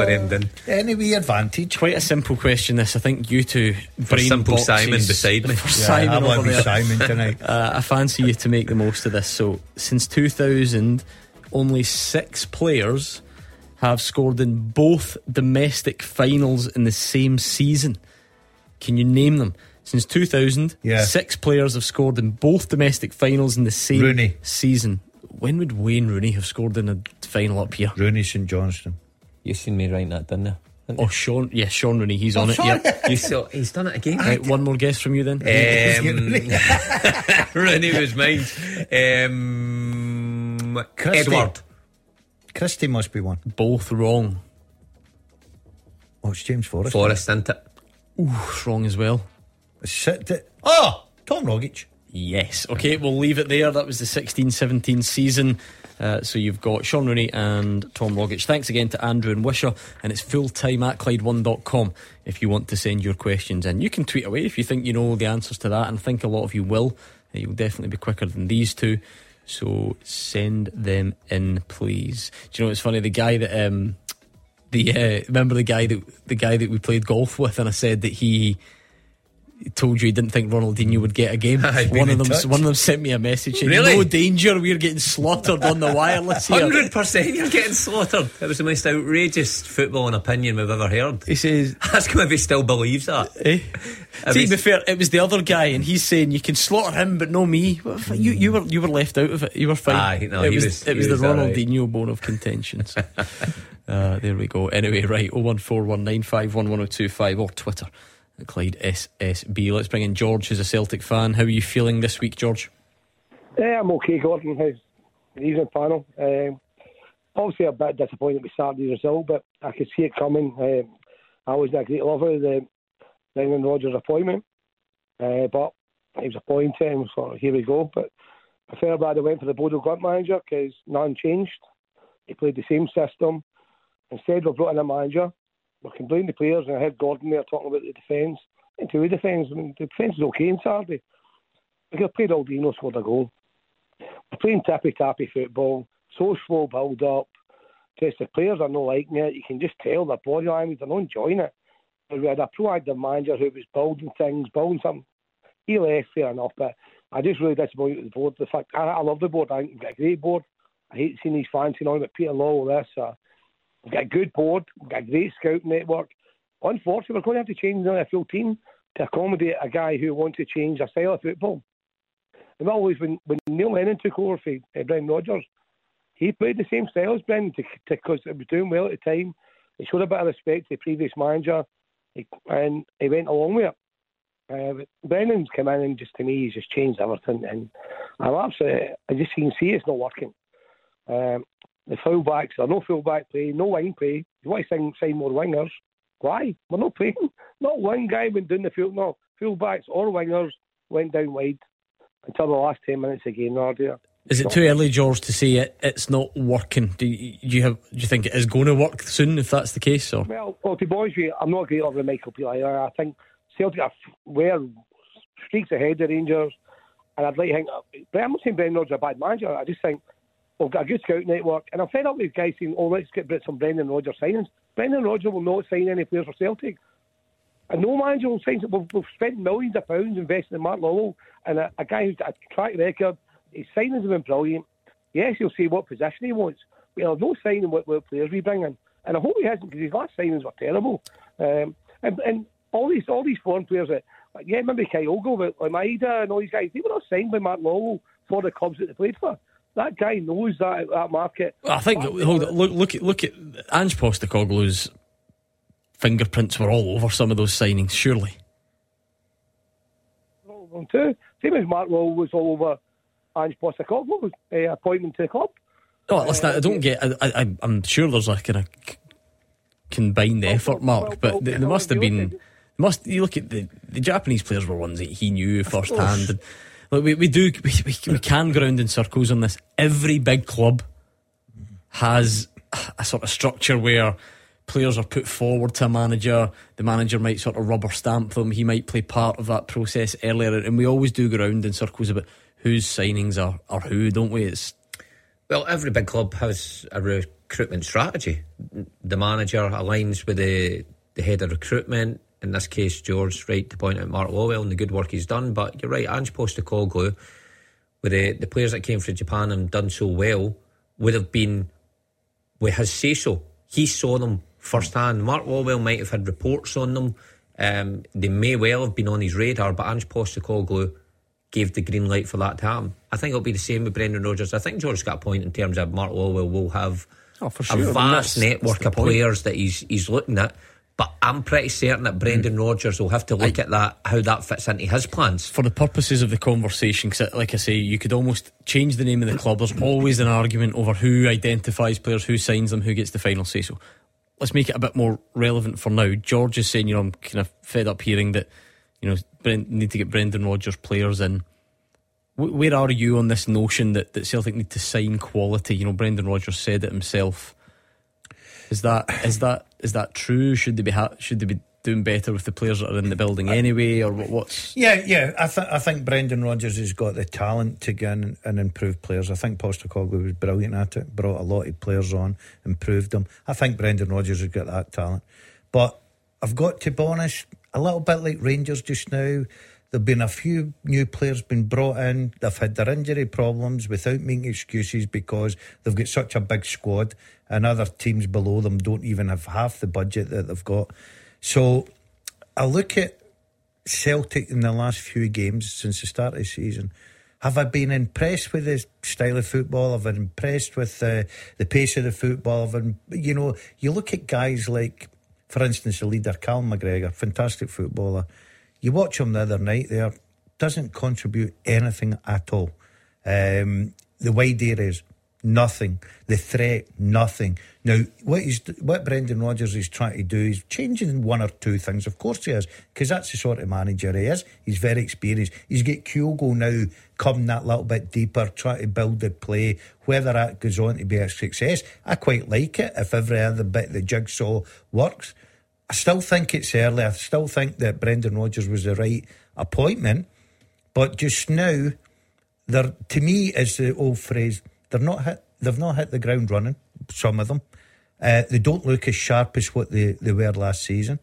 any advantage? Quite a simple question. This, I think, you two. For simple Simon beside me. For yeah, Simon I want to Simon tonight. Uh, I fancy you to make the most of this. So, since 2000, only six players have scored in both domestic finals in the same season. Can you name them? Since 2000, yeah. six players have scored in both domestic finals in the same Rooney. season. When would Wayne Rooney have scored in a final up here? Rooney St Johnstone. You seen me writing that, didn't you? Oh, Shaun, yeah, Shaun Rooney, he's oh, on it. Yeah, you saw, he's done it again. Right, one more guess from you then. Um, Rooney was mine. Um, Edward. Christie must be one. Both wrong. Oh, it's James Forrest. Forrest, isn't it? Ooh, wrong as well. Oh, Tom Rogic. Yes. Okay, we'll leave it there. That was the 16 17 season. Uh, so you've got Shaun Rooney and Tom Rogic. Thanks again to Andrew and Wishaw. And it's full time at Clyde1.com if you want to send your questions in. You can tweet away if you think you know the answers to that. And I think a lot of you will. Uh, you'll definitely be quicker than these two. So send them in, please. Do you know it's funny? The guy that um, the uh, remember the guy that the guy that we played golf with, and I said that he told you he didn't think Ronaldinho would get a game. one of them, touch. one of them sent me a message saying, really? "No danger, we're getting slaughtered on the wireless here." Hundred percent, you're getting slaughtered. It was the most outrageous footballing opinion we've ever heard. He says, "Ask him if he still believes that." Eh? See, to be fair, it was the other guy, and he's saying you can slaughter him, but no me. You, you were you were left out of it. You were fine. Aye, no, it was, was, it was, was the Ronaldinho right. bone of contention. So. uh, there we go. Anyway, right, 01419511025 or Twitter Clyde SSB. Let's bring in George, who's a Celtic fan. How are you feeling this week, George? Yeah, I'm okay, Gordon. How's the evening panel? Um, obviously, a bit disappointed with Saturday's result, but I could see it coming. Um, I wasn't a great lover of the Brendan Rodgers appointment, uh, but he was appointed, so here we go. But I felt bad I went for the Bodo Glimt manager because none changed. He played the same system. Instead, we brought in a manager we can blame the players, and I heard Gordon there talking about the defence. Into the defence, I mean, the defence is okay on Saturday. We could have played Aldino, scored a goal. We're playing tappy tappy football, so slow build up. Just the players are not liking it. You can just tell their body language, they're not enjoying it. We had a proactive manager who was building things, building something. He left, fair enough, but I just really disappointed with the board. The fact I, I love the board. I think we've got a great board. I hate seeing these fancy on about Peter Law, this. Uh, we've got a good board. We've got a great scout network. Unfortunately, we're going to have to change the full team to accommodate a guy who wants to change a style of football. And always when, when Neil Lennon took over for uh, Brendan Rodgers, he played the same style as Brendan because it was doing well at the time. He showed a bit of respect to the previous manager, he, and he went along with it. Uh, Brendan's come in and just to me, he's just changed everything. And I'm absolutely, I just can see it's not working. Um, the fullbacks, there are no fullback play, no wing play. You want to sign, sign more wingers? Why? We're not playing. Not one guy went down the field. No, fullbacks or wingers went down wide until the last 10 minutes of the game. again, Nadia. Is it too early, George, to say it, it's not working? Do you, do you have? Do you think it is going to work soon if that's the case? Or well, well to be honest with you, I'm not great over Michael Beale either. I think Celtic are were streaks ahead of Rangers, and I'd like to think. But I'm not saying Brendan Rodgers is a bad manager. I just think we've got a good scout network, and I'm fed up with guys saying, "Oh, let's get Brits some Brendan Rodgers signings." Brendan Rodgers will not sign any players for Celtic. And no manager will sign. We've, we've spent millions of pounds investing in Mark Lawwell and a, a guy who's got a track record. His signings have been brilliant. Yes, he'll say what position he wants. But he'll have no signing what, what players we bring in. And I hope he hasn't because his last signings were terrible. Um, and, and all these all these foreign players that, like, yeah, remember Kyogo, but like and all these guys, they were not signed by Mark Lawwell for the clubs that they played for. That guy knows that that market. I think hold on, look look at look at Ange Postecoglou's fingerprints were all over some of those signings, surely. All of them too. Same as Mark Lawwell was all over Ange Postecoglou's uh, appointment to the club. Oh, listen, I don't get. I, I, I'm sure there's a kind of combined effort, Mark, but there must have been. Must you look at the the Japanese players were ones that he knew firsthand. And, look, we, we do we, we, can ground in circles on this. Every big club has a sort of structure where players are put forward to a manager. The manager might sort of rubber stamp them. He might play part of that process earlier, and we always do ground in circles about whose signings are, are who, don't we? It's well, every big club has a recruitment strategy. The manager aligns with the the head of recruitment. In this case, George, right to point out Mark Lawwell and the good work he's done. But you're right, Ange Postecoglou, with the, the players that came from Japan and done so well, would have been with his say so. He saw them firsthand. Mark Lawwell might have had reports on them. Um, they may well have been on his radar, but Ange Postecoglou gave the green light for that to happen. I think it'll be the same with Brendan Rodgers. I think George's got a point in terms of Mark Lawwell will have oh, sure. a vast I mean, network of point. players that he's he's looking at. But I'm pretty certain that Brendan mm. Rodgers will have to look I, at that, how that fits into his plans. For the purposes of the conversation, because like I say, you could almost change the name of the club. There's always an argument over who identifies players, who signs them, who gets the final say so. Let's make it a bit more relevant for now. George is saying, you know, I'm kind of fed up hearing that, you know, Brent, need to get Brendan Rodgers players in. Where are you on this notion that, that Celtic need to sign quality? You know, Brendan Rodgers said it himself is that is that is that true? Should they be ha- should they be doing better with the players that are in the building anyway, or what, what's? Yeah, yeah. I think I think Brendan Rodgers has got the talent to go in and improve players. I think Postecoglou was brilliant at it. Brought a lot of players on, improved them. I think Brendan Rodgers has got that talent, but I've got to be honest. A little bit like Rangers just now. There've been a few new players been brought in. They've had their injury problems without making excuses because they've got such a big squad and other teams below them don't even have half the budget that they've got. So I look at Celtic in the last few games since the start of the season. Have I been impressed with the style of football? Have I been impressed with uh, the pace of the football? Have been, you know, you look at guys like, for instance, the leader, Cal McGregor, fantastic footballer. You watch him the other night there, doesn't contribute anything at all. Um, the wide areas, nothing. The threat, nothing. Now, what he's, what Brendan Rodgers is trying to do is changing one or two things. Of course he is, because that's the sort of manager he is. He's very experienced. He's got Kyogo now coming that little bit deeper, trying to build the play. Whether that goes on to be a success, I quite like it if every other bit of the jigsaw works. I still think it's early. I still think that Brendan Rodgers was the right appointment. But just now, there to me is the old phrase – they're not hit. They've not hit the ground running. Some of them. Uh, they don't look as sharp as what they, they were last season.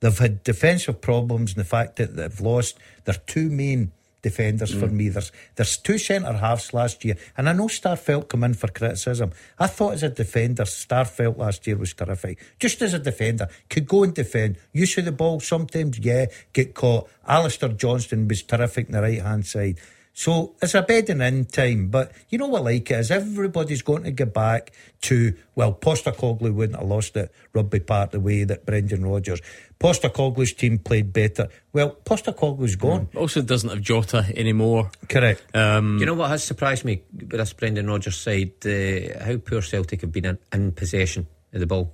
They've had defensive problems and the fact that they've lost their two main defenders for mm. me. There's there's two centre halves last year, and I know Starfelt come in for criticism. I thought as a defender, Starfelt last year was terrific. Just as a defender, could go and defend. Use of the ball sometimes, yeah, get caught. Alistair Johnston was terrific in the right hand side. So it's a bedding in time, but you know what I like it is everybody's going to get back to well, Postecoglou wouldn't have lost it rugby part the way that Brendan Rodgers. Postecoglou's team played better. Well, Postecoglou's gone. Also doesn't have Jota anymore. Correct. Um, You know what has surprised me with this Brendan Rodgers side? Uh, how poor Celtic have been in, in possession of the ball.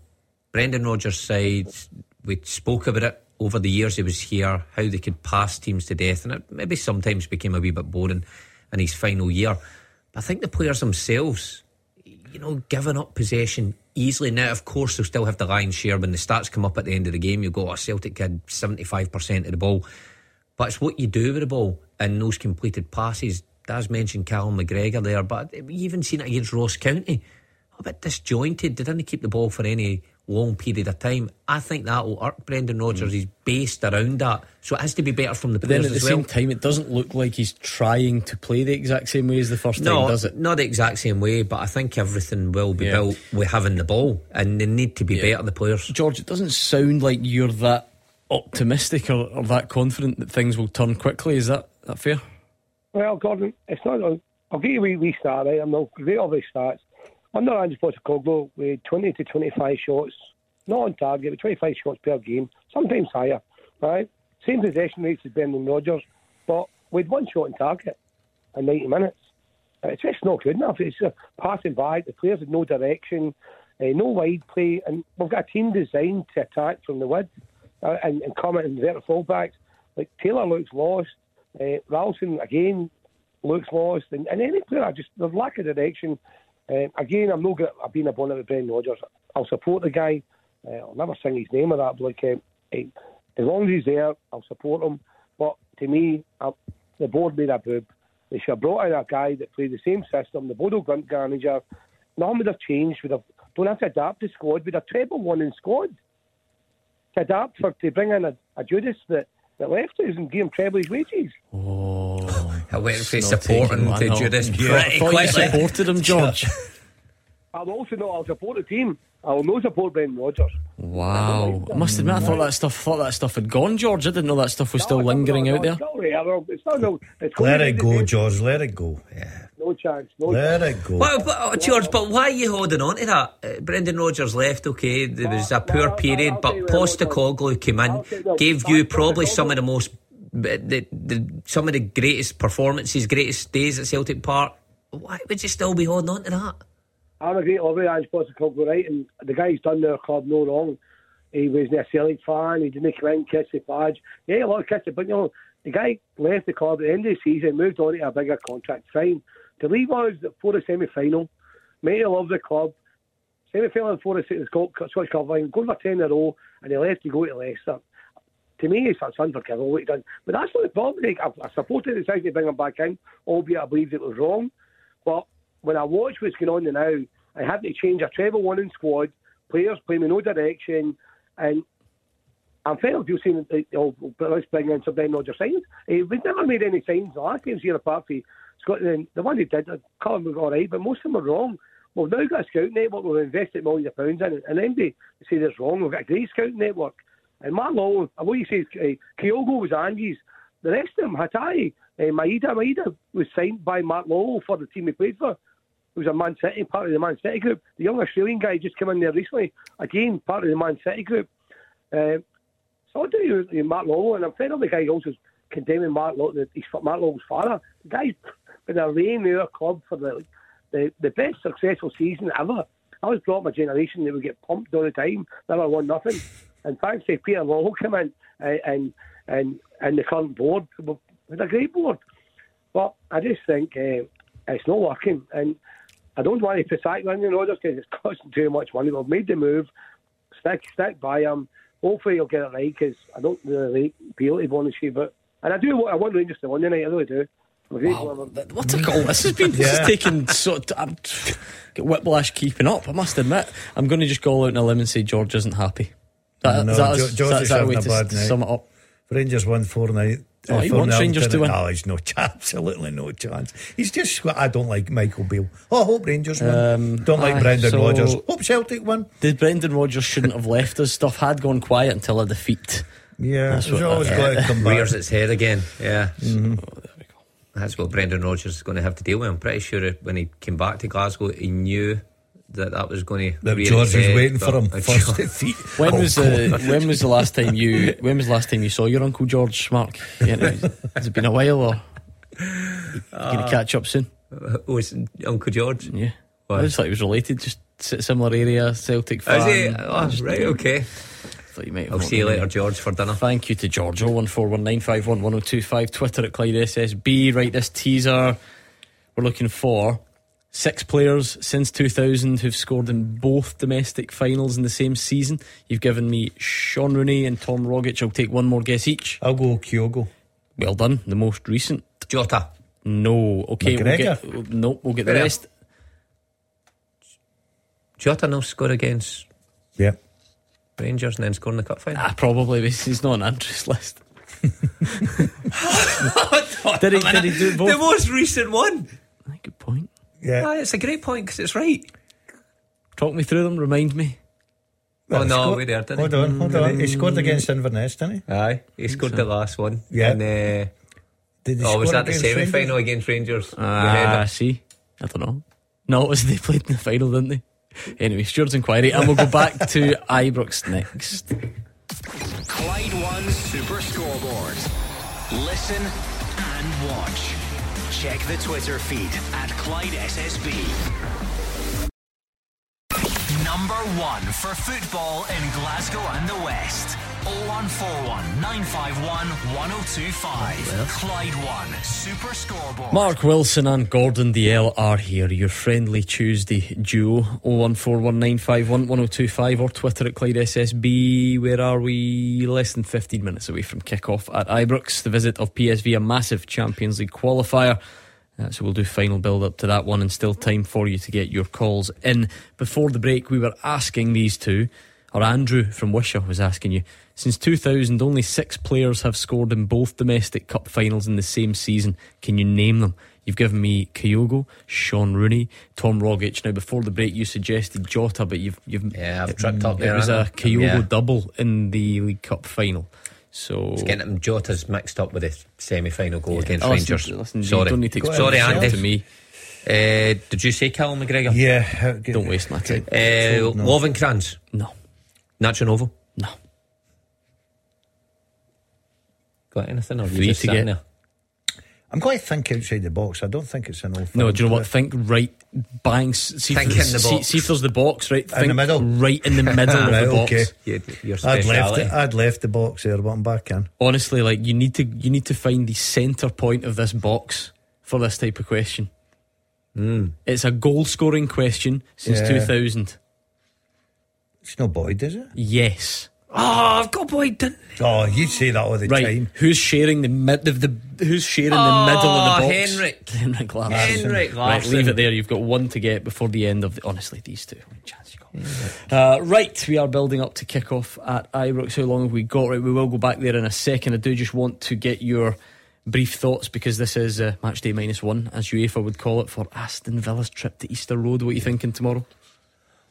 Brendan Rodgers' side, we spoke about it over the years he was here, how they could pass teams to death, and it maybe sometimes became a wee bit boring in his final year. But I think the players themselves, you know, giving up possession easily. Now, of course, they'll still have the lion's share when the stats come up at the end of the game. You've got a Celtic had 75% of the ball. But it's what you do with the ball and those completed passes. Daz mentioned Callum McGregor there, but we even seen it against Ross County. A bit disjointed. They didn't keep the ball for any long period of time. I think that will irk Brendan Rodgers. Mm. He's based around that. So it has to be better from the but then players at the well. same time, it doesn't look like he's trying to play the exact same way as the first no, time, does it? not the exact same way, but I think everything will be Yeah. built with having the ball, and they need to be Yeah. better, the players. George, it doesn't sound like you're that optimistic or, or that confident that things will turn quickly. Is that, that fair? Well, Gordon, it's not. I'll give you a wee, wee start, right? I'm not great of these stats. Under Ange Postecoglou, we had 20 to 25 shots, not on target, but 25 shots per game, sometimes higher, right? Same possession rates as Brendan Rodgers, but with one shot on target in 90 minutes. It's just not good enough. It's uh, passing back, the players have no direction, uh, no wide play, and we've got a team designed to attack from the width uh, and, and come at inverted fullbacks. Like Taylor looks lost, uh, Ralston again looks lost, and, and any player just the lack of direction. Uh, again, I'm going. I've been a bonnet with Brendan Rodgers. I'll support the guy. Uh, I'll never sing his name or that. But like, uh, eh, as long as he's there, I'll support him. But to me, I, the board made a boob. They should have brought in a guy that played the same system. The Bodo Glimt manager. Nothing would have changed. Would have don't have to adapt the squad. With a treble one in squad to adapt for to bring in a, a Judas that, that left us and give him treble his wages. I went for It's not supporting taking to one Judas up. pretty I quickly. supported him, George. I'll also know I'll support the team. I will not support Ben Rogers. Wow. I must admit, I thought that stuff thought that stuff had gone, George. I didn't know that stuff was still lingering out there. It's not real. It's not no. It's Let it go, George. Let it go. Yeah. No chance. No Let chance. it go. Well, but, oh, George, but why are you holding on to that? Uh, Brendan Rodgers left, okay, there was a poor period, but Postecoglou came in, gave you probably some of the most, the, the, some of the greatest performances, greatest days at Celtic Park. Why would you still be holding on to that? I'm a great lover of Ange Postecoglou, right? And the guy's done their club no wrong. He was a Celtic fan. He didn't come in, kiss the badge. Yeah, a lot of kisses, but you know, the guy left the club at the end of the season, moved on to a bigger contract. Fine. To leave us for the semi final, made love the club. Semi final and for the Scottish Cup going for 10 in a row, and he left to go to Leicester. To me, it's, it's unforgivable what he done. But that's not the problem. Like, I, I supported the decision to bring him back in, albeit I believed it was wrong. But when I watch what's going on now, I had to change a treble in squad, players playing in no direction, and I'm fed up with saying, oh, let's bring in some Ben Rodgers signs. Eh, we've never made any signs the last games here apart from Scotland. The one he did, uh, Cullen was all right, but most of them are wrong. We've now got a scouting network we've invested millions of pounds in, it, and then they say that's wrong. We've got a great scouting network. And Matt Law, what you say, uh, Kyogo was Ange's. The rest of them, Hatai, uh, Maeda, Maeda was signed by Matt Lawwell for the team he played for. He was a Man City, part of the Man City group. The young Australian guy just came in there recently, again, part of the Man City group. Uh, so I do you, Matt Lawwell, and I'm fed up the guy also condemning Matt Lawwell, he's Matt Lawwell's father. The guy's been a reign in club for the, the the best successful season ever. I was brought up a generation they would get pumped all the time, never won nothing. And thanks to Peter Lawwell come in and and and the current board, with a great board. But I just think uh, it's not working, and I don't want to put sack Brendan Rodgers because it's costing too much money. We've made the move, stick stick by him. Hopefully he'll get it right because I don't really like Beale to be honest with you, but and I do want I want Rangers to win tonight. I really do. I'm a. What a goal! This has been this Yeah. has taken so. I'm get whiplash keeping up. I must admit, I'm going to just go out on a limb and say George isn't happy. That, No, is that, George that, is is that a way having to a bad night. sum it up? Rangers won four night. Oh, he wants Rangers to win. No, he's no chance. Absolutely no chance. He's just. I don't like Michael Beale. Oh, I hope Rangers win. Um, don't like aye, Brendan so- Rodgers. Hope Celtic win. The Brendan Rodgers shouldn't have left us. Stuff had gone quiet until a defeat. Yeah, That's what- always yeah. got to come back. Rears its head again. Yeah. Mhm. That's what Brendan Rodgers is going to have to deal with. I'm pretty sure when he came back to Glasgow, he knew that that was going to. That rear George was waiting for him Uh, first George- When Oh, was the when was the last time you when was the last time you saw your uncle George Mark? Yeah, has it been a while or you gonna Uh, catch up soon? Oh, it's Uncle George. Yeah, Why? I just thought he was related, just similar area, Celtic fan. Is he? Oh, just right, thought- okay. Thought you might I'll see you him. later, George, for dinner. Thank you to George. 01419511025. Twitter at Clyde SSB. Write this teaser. We're looking for six players since 2000 who've scored in both domestic finals in the same season. You've given me Shaun Rooney and Tom Rogic. I'll take one more guess each. I'll go Kyogo. Well done. The most recent. Jota. No. Okay. We'll get, no, we'll get the Where? rest. Jota no score against Yeah. Rangers and then score in the cup final. Ah, probably. but He's not on Andrew's list. did, he, did he do both? The most recent one. Good point. Yeah. Ah, it's a great point because it's right. Talk me through them. Remind me. Oh, no, scored- we there, didn't Hold he? on, hold on. He scored against Inverness, didn't he? Aye, he scored the last one. Yeah. And, uh, Did he oh, was that the against semi Rangers? final against Rangers? Ah, see. I don't know. No, it was they played in the final, didn't they? Anyway, Stuart's inquiry, and we'll go back to Ibrox next. Clyde One Super Scoreboard. Listen and watch. Check the Twitter feed at Clyde SSB. Number one for football in Glasgow and the West. 0141 951 1025. Clyde One Super Scoreboard. Mark Wilson and Gordon Dalziel are here, your friendly Tuesday duo. 01419511025 or Twitter at Clyde SSB. Where are we? Less than 15 minutes away from kick-off at Ibrox. The visit of PSV, a massive Champions League qualifier. Uh, so we'll do final build up to that one and still time for you to get your calls in. Before the break, we were asking these two, or Andrew from Wishaw was asking you, since 2000, only six players have scored in both domestic cup finals in the same season. Can you name them? You've given me Kyogo, Shaun Rooney, Tom Rogic. Now, before the break, you suggested Jota, but you've you've Yeah, I've tripped up it there. was a? Kyogo Yeah. double in the League Cup final. So It's getting them Jota's mixed up with the semi final goal against Oh, Rangers. listen, you Sorry. don't need to explain Sorry, Andy. to me. Uh, did you say Callum McGregor? Yeah. how- Don't waste my time. Uh, No. Lovenkrands? No. Nacho Novo? No. Got anything? Or you just to get. there? I'm going to think outside the box. I don't think it's an old. No, do you know firm what? Think right, bang. See, Think if, in the box. see if there's the box, right? In the middle? right in the middle of Right, the box. okay. Your, your I'd left it. I'd left the box there, but I'm back in. Honestly, like you need to, you need to find the centre point of this box for this type of question. Hmm. It's a goal scoring question since Yeah. 2000. It's no Boyd, is it? Yes. Oh, I've got Boyd. Oh, you say that all the Right. time. Who's sharing the mid of the? Who's sharing Oh, the middle of the box? Henrik. Henrik Larsson. Henrik Right, Larsson. leave it there. You've got one to get before the end of the. Honestly, these two. What chance you got? Uh, right, we are building up to kick off at Ibrox. How long have we got? Right, we will go back there in a second. I do just want to get your brief thoughts because this is uh, match day minus one, as UEFA would call it, for Aston Villa's trip to Easter Road. What are you thinking tomorrow?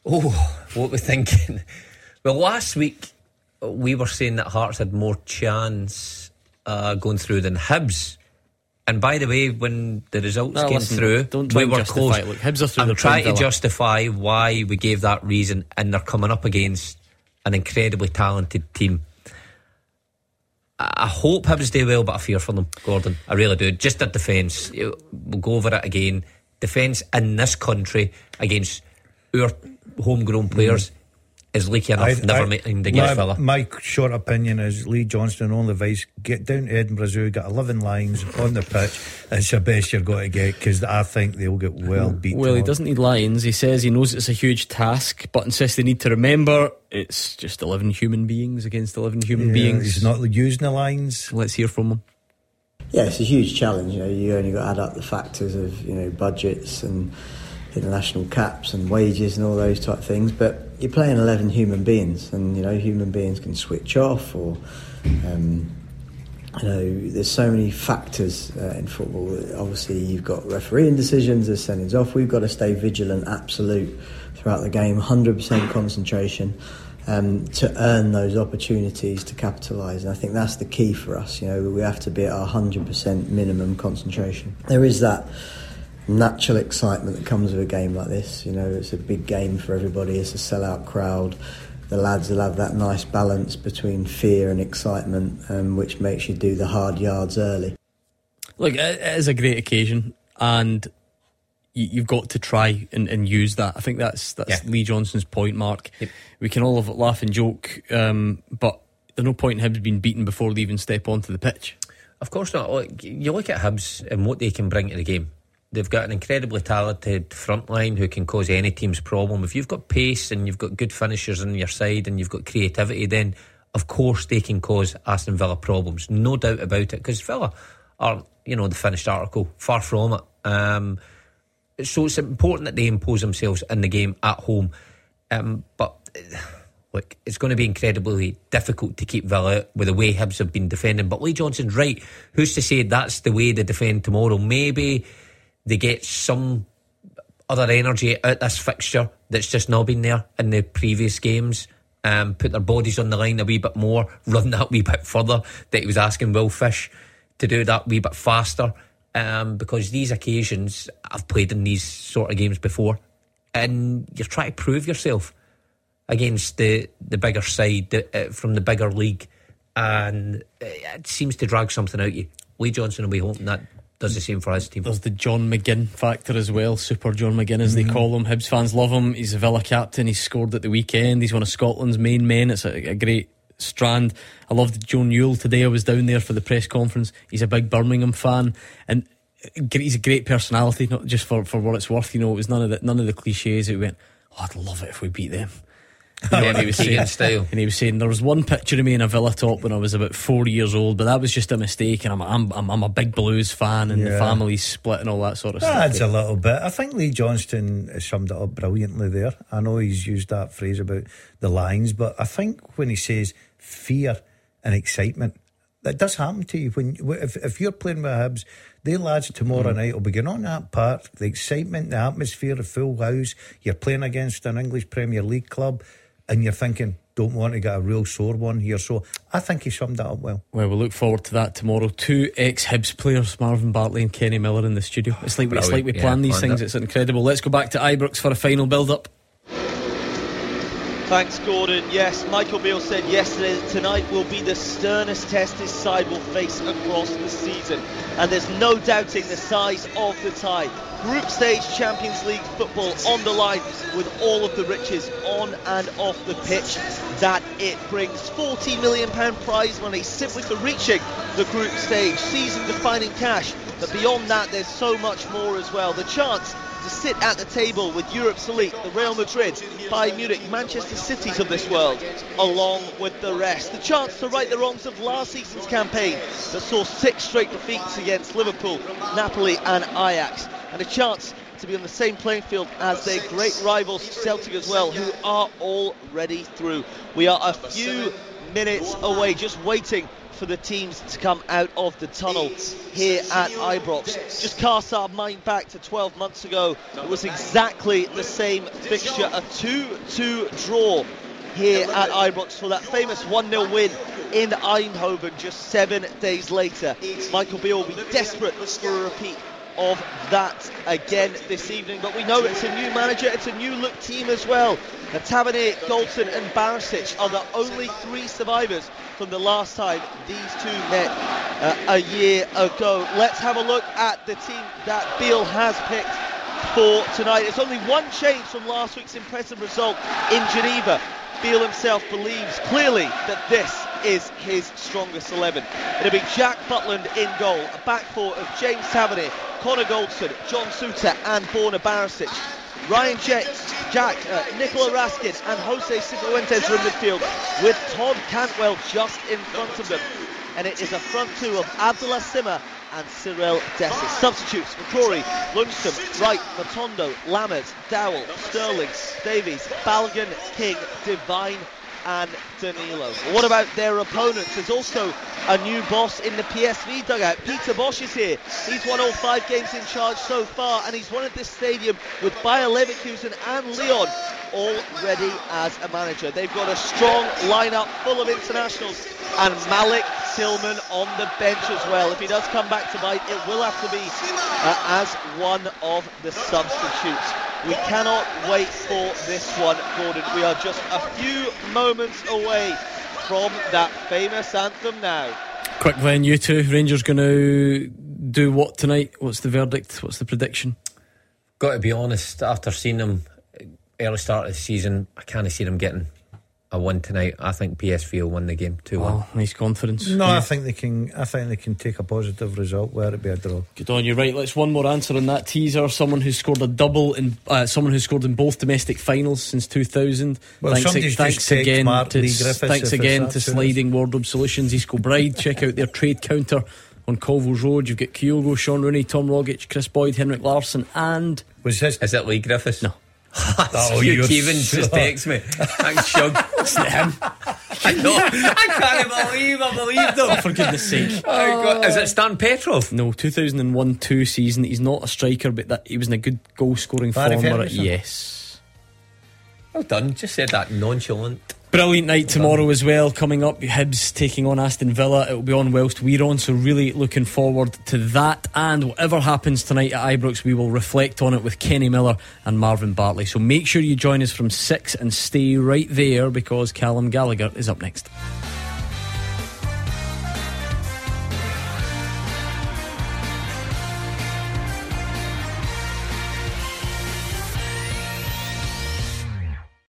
Oh, what we thinking? Well, last week we were saying that Hearts had more chance uh, going through than Hibs. And by the way, when the results No, came listen, through, don't we were close. it. Look, Hibs are through, I'm trying to justify why we gave that reason, and they're coming up against an incredibly talented team. I hope Hibs do well, but I fear for them, Gordon. I really do. Just their defence, we'll go over it again. Defence in this country against our homegrown players is leaky enough. I- never I- mind against my, Villa. my short opinion is Lee Johnson on the vice. Get down to Edinburgh Zoo, get 11 lines on the pitch. It's the best you're going to get because I think they'll get well beat. Well, he tomorrow. doesn't need lions. He says he knows it's a huge task, but insists they need to remember it's just 11 human beings against 11 human Yeah, beings. He's not using the lines. Let's hear from him. Yeah, it's a huge challenge. You know, you only got to add up the factors of you know budgets and international caps and wages and all those type of things. But you're playing 11 human beings, and you know human beings can switch off or. Um, you know, there's so many factors uh, in football. Obviously, you've got refereeing decisions, there's sendings off. We've got to stay vigilant, absolute, throughout the game, 100% concentration um, to earn those opportunities to capitalise. And I think that's the key for us. You know, we have to be at our 100% minimum concentration. There is that natural excitement that comes with a game like this. You know, it's a big game for everybody. It's a sellout crowd. The lads will have that nice balance between fear and excitement, um, which makes you do the hard yards early. Look, it is a great occasion, and you've got to try and, and use that. I think that's that's yeah. Lee Johnson's point, Mark. Yep. We can all have laugh and joke, um, but there's no point in Hibs being beaten before they even step onto the pitch. Of course not. You look at Hibs and what they can bring to the game. They've got an incredibly talented front line who can cause any team's problem. If you've got pace and you've got good finishers on your side and you've got creativity, then of course they can cause Aston Villa problems. No doubt about it. Because Villa are, you know, the finished article. Far from it. Um, so it's important that they impose themselves in the game at home. Um, but look, it's going to be incredibly difficult to keep Villa with the way Hibs have been defending. But Lee Johnson's right. Who's to say that's the way they defend tomorrow? Maybe they get some other energy out this fixture that's just not been there in the previous games. Um, put their bodies on the line a wee bit more, run that wee bit further. That he was asking Will Fish to do that wee bit faster um, because these occasions I've played in these sort of games before, and you're trying to prove yourself against the the bigger side the, uh, from the bigger league, and it seems to drag something out you. Lee Johnson will be hoping that does the same for his team. There's the John McGinn factor as well, Super John McGinn as mm-hmm. they call him. Hibs fans love him. He's a Villa captain. He's scored at the weekend. He's one of Scotland's main men. It's a, a great Strand. I loved Joe Newell today. I was down there for the press conference. He's a big Birmingham fan, and he's a great personality. Not just for, for what it's worth. You know, it was none of the none of the cliches. It went, oh, I'd love it if we beat them. You know, and he was saying, style. and he was saying there was one picture of me in a Villa top when I was about four years old, but that was just a mistake. And I'm I'm I'm, I'm a big Blues fan, and yeah. the family's split and all that sort of that stuff. Adds a little bit. I think Lee Johnson summed it up brilliantly there. I know he's used that phrase about the lines, but I think when he says fear and excitement. That does happen to you when if, if you're playing with Hibs, they lads tomorrow mm. night will be going on that park, the excitement, the atmosphere, the full house. You're playing against an English Premier League club, and you're thinking, don't want to get a real sore one here. So I think he summed that up well. Well, we'll look forward to that tomorrow. Two ex Hibs players, Marvin Bartley and Kenny Miller, in the studio. It's like, it's like we plan yeah, these things. It. It's incredible. Let's go back to Ibrox for a final build up. Thanks, Gordon. Yes, Michael Beale said yesterday that tonight will be the sternest test his side will face across the season. And there's no doubting the size of the tie. Group stage Champions League football on the line with all of the riches on and off the pitch that it brings. £40 million prize money simply for reaching the group stage. Season defining cash. But beyond that, there's so much more as well. The chance to sit at the table with Europe's elite, the Real Madrid, Bayern Munich, Manchester Cities of this world, along with the rest. The chance to right the wrongs of last season's campaign that saw six straight defeats against Liverpool, Napoli and Ajax. And a chance to be on the same playing field as their great rivals Celtic as well, who are already through. We are a few minutes away, just waiting for the teams to come out of the tunnel here at Ibrox. Just cast our mind back to 12 months ago. It was exactly the same fixture, a 2-2 draw here at Ibrox for that famous 1-0 win in Eindhoven just seven days later. Michael Beale will be desperate for a repeat of that again this evening. But we know it's a new manager, it's a new look team as well. The Tavernier, Goldson and Barisic are the only three survivors from the last time these two met uh, a year ago. Let's have a look at the team that Beale has picked for tonight. It's only one change from last week's impressive result in Geneva. Beale himself believes clearly that this is his strongest 11. It'll be Jack Butland in goal, a back four of James Tavernier, Connor Goldson, John Souttar and Borna Barisic. Ryan James, Jack, uh, Nicola Raskin and Jose Cifuentes in midfield with Todd Cantwell just in front of them. And it is a front two of Abdallah Sima and Cyril Dessers. Substitutes, McCrorie, Lundstram, Wright, Matondo, Lammers, Dowell, Sterling, Davies, Balogun, King, Devine and Danilo. What about their opponents? There's also a new boss in the PSV dugout. Peter Bosz is here. He's won all five games in charge so far, and he's won at this stadium with Bayer Leverkusen and Lyon already as a manager. They've got a strong lineup full of internationals, and Malik Tillman on the bench as well. If he does come back to bite, it will have to be uh, as one of the substitutes. We cannot wait for this one, Gordon. We are just a few moments away from that famous anthem now. Quick then, you two. Rangers going to do what tonight? What's the verdict? What's the prediction? Got to be honest, after seeing them early start of the season, I can't see them getting a win tonight. I think PSV will win the game two one. Oh, nice confidence. No, I think they can. I think they can take a positive result. Where it be a draw. Good on you. Right, let's one more answer on that teaser. Someone who scored a double in, uh, someone who scored in both domestic finals since 2000. Well, thanks somebody's thanks just again Mark to Leigh Griffiths thanks again to. Sliding Wardrobe Solutions, East Bride. Check out their trade counter on Colville's Road. You've got Kyogo, Shaun Rooney, Tom Rogic, Kris Boyd, Henrik Larsson, and was this? Is it Leigh Griffiths? No. oh, you're Hugh just so- texts me. Thanks, Shug. It's him. I know. I can't believe I believed them. Oh, for goodness sake. Oh, God. Is it Stan Petrov? No, 2001 2 season. He's not a striker, but that he was in a good goal scoring form. Yes. Well done. Just said that nonchalant. Brilliant night tomorrow as well. Coming up, Hibs taking on Aston Villa. It will be on whilst we're on, so really looking forward to that. And whatever happens tonight at Ibrox, we will reflect on it with Kenny Miller and Marvin Bartley. So make sure you join us from six and stay right there because Callum Gallagher is up next.